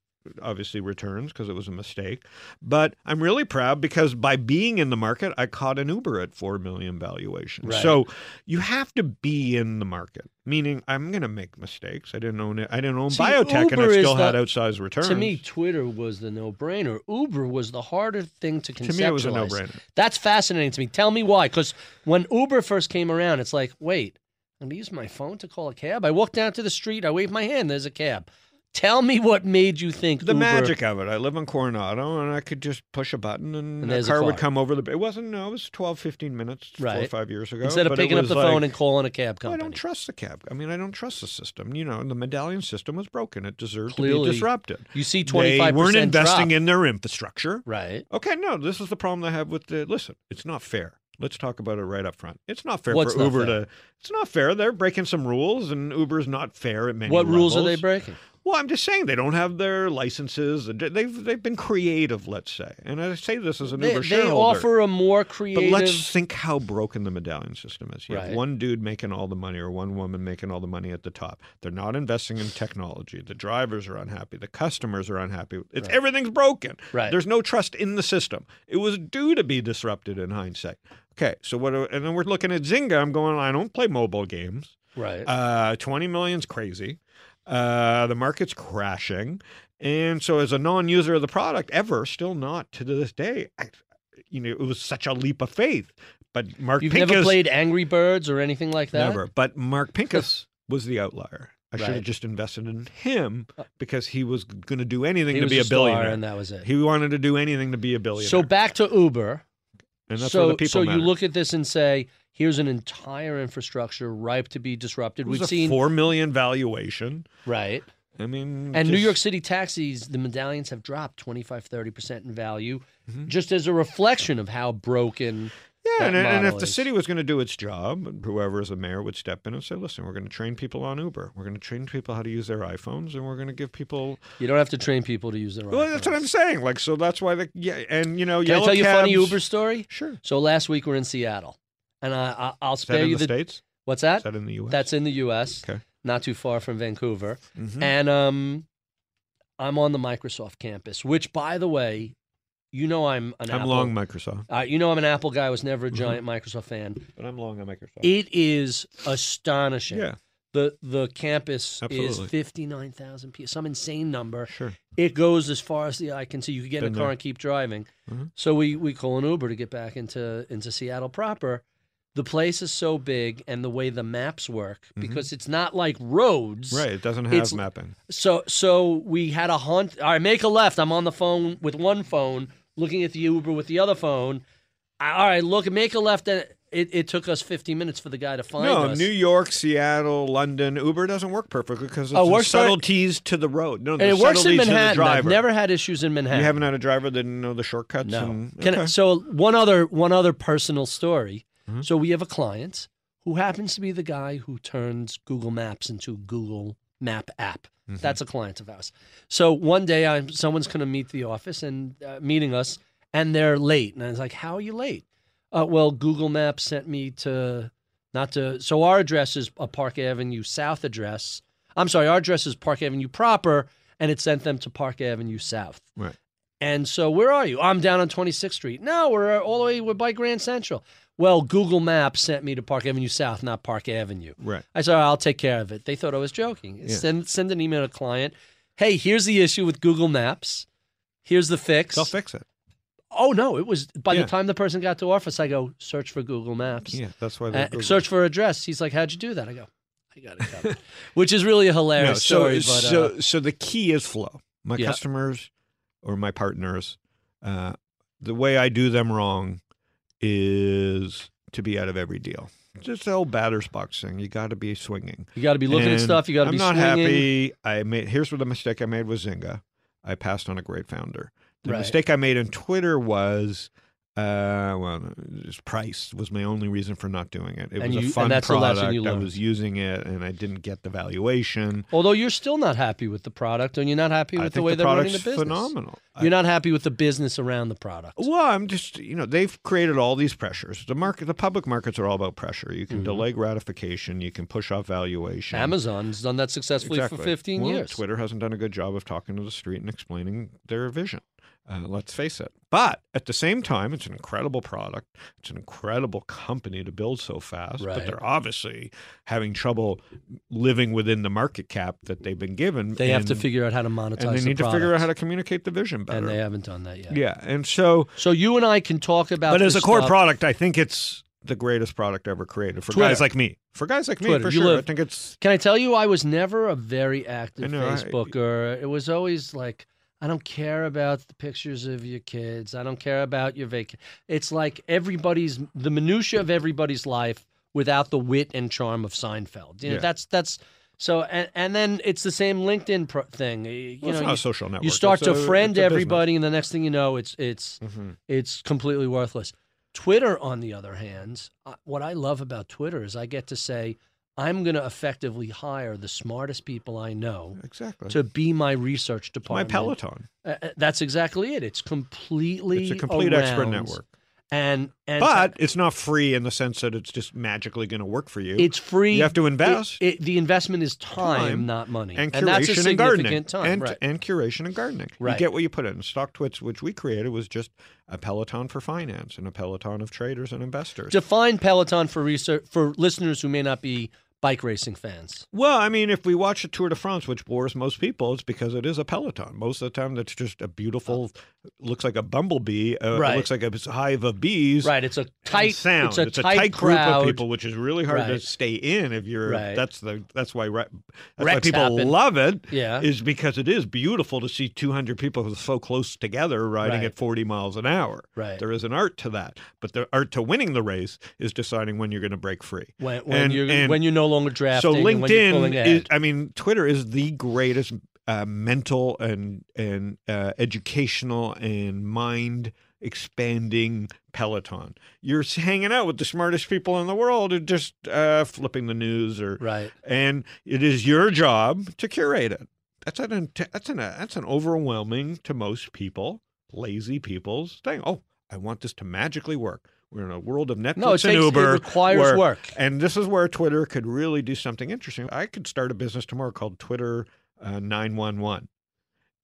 S4: obviously returns because it was a mistake. But I'm really proud because by being in the market, I caught an Uber at 4 million valuation.
S3: Right.
S4: So you have to be in the market, meaning I'm going to make mistakes. I didn't own it. I didn't own
S3: See,
S4: biotech and
S3: Uber
S4: I
S3: is
S4: still
S3: the-
S4: had outsized returns.
S3: To me, Twitter was the no-brainer. Uber was the harder thing to conceptualize.
S4: To me, it was a no-brainer.
S3: That's fascinating to me. Tell me why? Because when Uber first came around, it's like, wait, I'm gonna use my phone to call a cab. I walk down to the street, I wave my hand, there's a cab. Tell me what made you think
S4: the
S3: Uber,
S4: magic of it. I live in Coronado, and I could just push a button, and,
S3: And
S4: a
S3: a
S4: car, would come over the. It wasn't. No, it was 12, 15 minutes, four or five years ago.
S3: instead of picking up the
S4: like,
S3: phone and calling a cab
S4: Well, I don't trust the cab. I mean, I don't trust the system. You know, the medallion system was broken. It deserved to be disrupted.
S3: you see 25%
S4: weren't investing
S3: drop.
S4: in their infrastructure.
S3: right.
S4: Okay, no, this is the problem I have with the. Listen, it's not fair. Let's talk about it right up front. It's not fair
S3: What's
S4: for
S3: not
S4: Uber
S3: fair?
S4: to. It's not fair. They're breaking some rules, and Uber's not fair at many.
S3: What rules are they breaking?
S4: Well, I'm just saying they don't have their licenses. They've they've been creative, let's say, and I say this as an
S3: They,
S4: Uber
S3: they
S4: shareholder.
S3: offer a more creative.
S4: but let's think how broken the medallion system is. You have one dude making all the money, or one woman making all the money at the top. They're not investing in technology. The drivers are unhappy. The customers are unhappy. It's everything's broken.
S3: Right.
S4: There's no trust in the system. It was due to be disrupted in hindsight. Okay, so what? And then we're looking at Zynga. I'm going. I don't play mobile games.
S3: right.
S4: Uh, 20 million's crazy. Uh, the market's crashing. And so, as a non user of the product, ever, still not to this day, I, you know, it was such a leap of faith. But Mark
S3: You've
S4: Pincus.
S3: never played Angry Birds or anything like that?
S4: Never. But Mark Pincus was the outlier. I should
S3: Right. Uh,
S4: have just invested in him because he was going to do anything
S3: He
S4: to be
S3: a
S4: a billionaire.
S3: and that was it.
S4: He wanted to do anything to be a billionaire.
S3: So back to Uber.
S4: and that's
S3: so,
S4: where the people
S3: so you look at this and say, here's an entire infrastructure ripe to be disrupted. We've
S4: a
S3: seen
S4: four million valuation.
S3: right.
S4: I mean,
S3: And New York City taxis, the medallions have dropped 25, 30% in value,
S4: Mm-hmm.
S3: just as a reflection of how broken.
S4: Yeah, and, and if
S3: model
S4: the city was going to do its job, whoever is a mayor would step in and say, "Listen, we're going to train people on Uber. We're going to train people how to use their iPhones, and we're going to give people."
S3: You don't have to train people to use their iPhones.
S4: Well, that's what. I'm saying. Like, so that's why the yeah, and you know,
S3: Can I tell you a funny Uber story?
S4: Sure.
S3: So last week we're in Seattle, and I, I, I'll
S4: Is that
S3: spare
S4: in
S3: you
S4: the,
S3: the.
S4: states?
S3: What's
S4: Is
S3: that?
S4: that in the U.S.?
S3: That's in the U.S.
S4: Okay.
S3: not too far from Vancouver,
S4: Mhm.
S3: and um, I'm on the Microsoft campus, which, by the way, you know I'm an
S4: I'm
S3: Apple.
S4: long Microsoft,
S3: Uh, you know I'm an Apple guy. I was never a
S4: Mm-hmm.
S3: giant Microsoft fan.
S4: but I'm long on Microsoft.
S3: It is astonishing.
S4: yeah,
S3: The the campus is fifty nine thousand people, some insane number.
S4: sure.
S3: It goes as far as the eye can see. You could get in a car
S4: there.
S3: and keep driving.
S4: Mhm.
S3: So we we call an Uber to get back into into Seattle proper. The place is so big and the way the maps work because it's not like roads.
S4: Mm-hmm. Right. It doesn't have
S3: It's-
S4: mapping.
S3: So so we had a hunt. All right, make a left. I'm on the phone with one phone, looking at the Uber with the other phone. All right, look, make a left. And it, it took us 15 minutes for the guy to find us.
S4: No,
S3: us.
S4: New York, Seattle, London, Uber doesn't work perfectly because it's
S3: Oh,
S4: subtleties to the road. No,
S3: it works in Manhattan. I've never had issues in Manhattan.
S4: You haven't had a driver that didn't know the shortcuts.
S3: No.
S4: And,
S3: Can I- so one other one other personal story.
S4: Mm-hmm.
S3: So we have a client who happens to be the guy who turns Google Maps into Google Map app.
S4: Mm-hmm.
S3: That's a client of ours. So one day, I'm someone's going to meet the office and uh, meeting us, and they're late. And I was like, "How are you late?" Uh, well, Google Maps sent me to not to. So our address is a Park Avenue South address. I'm sorry, our address is Park Avenue proper, and it sent them to Park Avenue South.
S4: Right.
S3: And so, where are you? I'm down on 26th Street. No, we're all the way. We're by Grand Central. Well, Google Maps sent me to Park Avenue South, not Park Avenue.
S4: Right.
S3: I said, I'll take care of it. They thought I was joking.
S4: Yeah.
S3: Send send an email to client. Hey, here's the issue with Google Maps. Here's the fix.
S4: They'll fix it.
S3: oh no, it was by
S4: Yeah.
S3: the time the person got to office, I go search for Google Maps.
S4: Yeah, that's why
S3: Uh, search for address. He's like, "How'd you do that?" I go, "I got it covered," which is really a
S4: No,
S3: hilarious
S4: so,
S3: story. But uh,
S4: so, so the key is flow. My
S3: Yeah.
S4: customers or my partners, uh, the way I do them wrong is to be out of every deal. Just the old batter's box thing. You got to be swinging.
S3: you got to be looking at stuff. You got to be.
S4: I'm not
S3: swinging.
S4: happy. I made. Here's what the mistake I made with Zynga. I passed on a great founder. The
S3: Right.
S4: mistake I made in Twitter was, uh, well, just price was my only reason for not doing it. It
S3: And
S4: was
S3: you-
S4: a fun product. I was using it, and I didn't get the valuation.
S3: Although you're still not happy with the product, and you're not happy
S4: I
S3: with the way
S4: the
S3: they're running the business.
S4: phenomenal.
S3: You're not happy with the business around the product.
S4: Well, I'm just you know they've created all these pressures. The market, the public markets are all about pressure. You
S3: Mm-hmm.
S4: can delay gratification. You can push off valuation.
S3: Amazon's done that successfully
S4: Exactly.
S3: for 15
S4: Well,
S3: years.
S4: Twitter hasn't done a good job of talking to the street and explaining their vision. Uh, let's face it. But at the same time, it's an incredible product. It's an incredible company to build so fast.
S3: Right.
S4: But they're obviously having trouble living within the market cap that they've been given.
S3: They have to figure out how to monetize
S4: and they
S3: the
S4: need to figure out how to communicate the vision better.
S3: and they haven't done that yet.
S4: yeah, and so
S3: So you and I can talk about.
S4: but as a core
S3: stuff.
S4: product, I think it's the greatest product ever created for
S3: Twitter.
S4: guys like me. For guys like me, for
S3: You
S4: sure.
S3: live-
S4: I think it's
S3: Can I tell you, I was never a very active
S4: I know, I-
S3: Facebooker. it was always like, I don't care about the pictures of your kids. I don't care about your vacation. It's like everybody's the minutia of everybody's life without the wit and charm of Seinfeld. You know,
S4: Yeah.
S3: that's that's so. And, and then it's the same LinkedIn pro- thing. You
S4: well,
S3: know,
S4: not
S3: you,
S4: a social network.
S3: you start
S4: It's
S3: to
S4: a-
S3: friend
S4: business.
S3: everybody, and the next thing you know, it's it's
S4: Mhm.
S3: it's completely worthless. Twitter, on the other hand, what I love about Twitter is I get to say, I'm going to effectively hire the smartest people I know
S4: Exactly.
S3: to be my research department. my.
S4: Peloton.
S3: Uh, uh, that's exactly it. It's completely
S4: It's a complete expert network.
S3: And and
S4: But it's not free in the sense that it's just magically going to work for you.
S3: it's free.
S4: You have to invest.
S3: it- the investment is time,
S4: Time
S3: not money,
S4: and curation
S3: that's a
S4: and gardening,
S3: time.
S4: and,
S3: right.
S4: and curation and gardening.
S3: Right.
S4: You get what you put in. StockTwits, which we created, was just a Peloton for finance and a Peloton of traders and investors.
S3: Define Peloton for research for listeners who may not be bike racing fans.
S4: Well, I mean, if we watch the Tour de France, which bores most people, it's because it is a Peloton. Most of the time, that's just a beautiful, looks like a bumblebee. Uh,
S3: Right.
S4: It looks like a hive of bees.
S3: Right. It's a tight
S4: sound.
S3: It's a tight,
S4: group
S3: crowd.
S4: of people, which is really hard to stay in. If you're,
S3: Right.
S4: that's the that's why that's why people
S3: happen.
S4: love it.
S3: Yeah.
S4: is because it is beautiful to see 200 people so close together riding
S3: Right.
S4: at 40 miles an hour.
S3: Right.
S4: There is an art to that, but the art to winning the race is deciding when you're going to break free.
S3: when when
S4: And- and
S3: when you're no longer drafting.
S4: so
S3: and when you're
S4: LinkedIn is, I mean, Twitter is the greatest uh, mental and and uh, educational and mind expanding peloton. You're hanging out with the smartest people in the world and just uh, flipping the news or
S3: right.
S4: and it is your job to curate it. That's an that's an that's an overwhelming to most people, lazy people's thing. Oh, I want this to magically work. We're in a world of Netflix
S3: No, it
S4: and
S3: takes- it
S4: Uber.
S3: requires
S4: where-
S3: work.
S4: and this is where Twitter could really do something interesting. I could start a business tomorrow called Twitter uh, 911.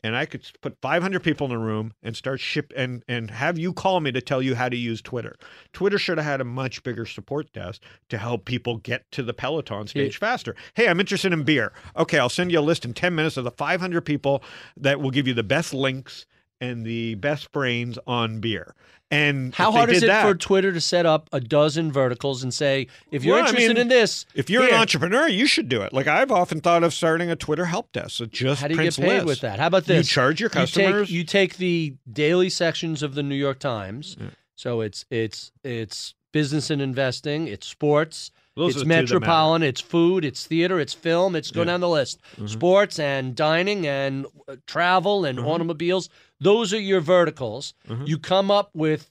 S4: And I could put 500 people in a room and start ship and and have you call me to tell you how to use Twitter. Twitter should have had a much bigger support desk to help people get to the Peloton stage faster. Hey, I'm interested in beer. Okay, I'll send you a list in 10 minutes of the 500 people that will give you the best links and the best brains on beer. And
S3: How hard is it
S4: that-
S3: for Twitter to set up a dozen verticals and say, if you're
S4: Well, I
S3: interested
S4: mean,
S3: in this,
S4: If you're
S3: here,
S4: an entrepreneur, you should do it. Like I've often thought of starting a Twitter help desk. It just
S3: How do you get paid
S4: lists.
S3: with that? How about this?
S4: You charge your
S3: You take-
S4: customers.
S3: You take, the daily sections of the New York Times. So it's it's it's business and investing, it's sports,
S4: Those
S3: it's
S4: are the two that matter.
S3: metropolitan, it's food, it's theater, it's film, it's go
S4: Yeah. Mm-hmm.
S3: down the list. Sports and dining and uh, travel and automobiles. Those are your verticals.
S4: Mm-hmm.
S3: You come up with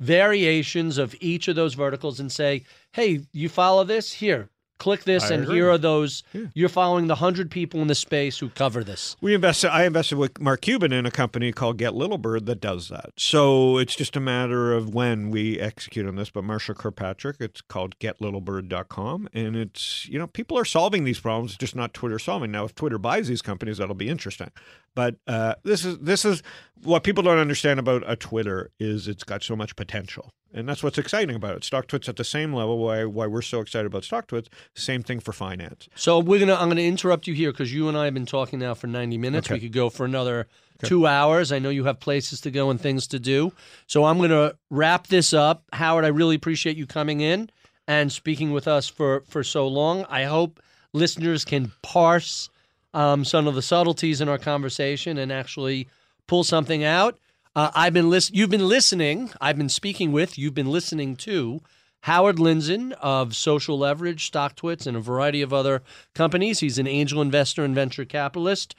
S3: variations of each of those verticals and say, "Hey, you follow this? Here, click this
S4: I
S3: and
S4: agree.
S3: here are those. You're following the 100 people in the space who cover this."
S4: We invested. I invested with Mark Cuban in a company called Get Little Bird that does that. So it's just a matter of when we execute on this. But Marshall Kirkpatrick, it's called GetLittleBird.com, and it's you know people are solving these problems, just not Twitter solving. Now, if Twitter buys these companies, that'll be interesting. But uh, this is this is what people don't understand about a Twitter is it's got so much potential, and that's what's exciting about it. StockTwits at the same level. Why why we're so excited about StockTwits? Same thing for finance.
S3: So we're gonna. I'm gonna interrupt you here because you and I have been talking now for 90 minutes.
S4: Okay.
S3: We could go for another two hours. I know you have places to go and things to do. So I'm gonna wrap this up. Howard, I really appreciate you coming in and speaking with us for for so long. I hope listeners can parse um, some of the subtleties in our conversation and actually pull something out. Uh, I've been listen. You've been listening. I've been speaking with. You've been listening to Howard Lindzon of Social Leverage, StockTwits, and a variety of other companies. He's an angel investor and venture capitalist.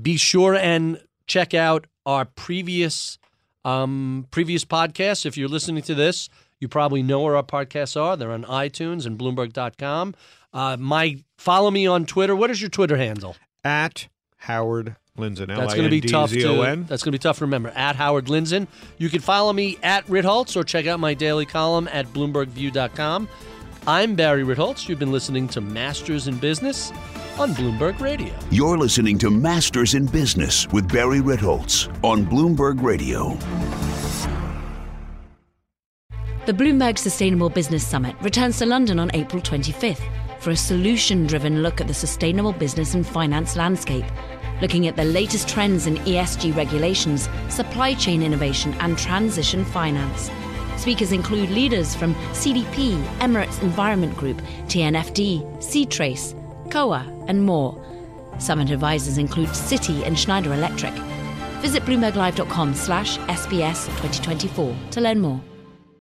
S3: Be sure and check out our previous um, previous podcasts. If you're listening to this, you probably know where our podcasts are. They're on iTunes and Bloomberg.com. Uh, my follow me on Twitter. What is your Twitter handle?
S4: At Howard Lindzon.
S3: That's going to be tough to. That's going to be tough to remember. At Howard Lindzon. You can follow me at Ritholtz or check out my daily column at BloombergView.com. I'm Barry Ritholtz. You've been listening to Masters in Business on Bloomberg Radio.
S2: You're listening to Masters in Business with Barry Ritholtz on Bloomberg Radio.
S5: The Bloomberg Sustainable Business Summit returns to London on April 25th for a solution driven look at the sustainable business and finance landscape, looking at the latest trends in ESG regulations, supply chain innovation, and transition finance. Speakers include leaders from CDP, Emirates Environment Group, TNFD, C-Trace, COA, and more. Summit advisors include Citi and Schneider Electric. Visit bloomberglive.com slash SBS 2024 to learn more.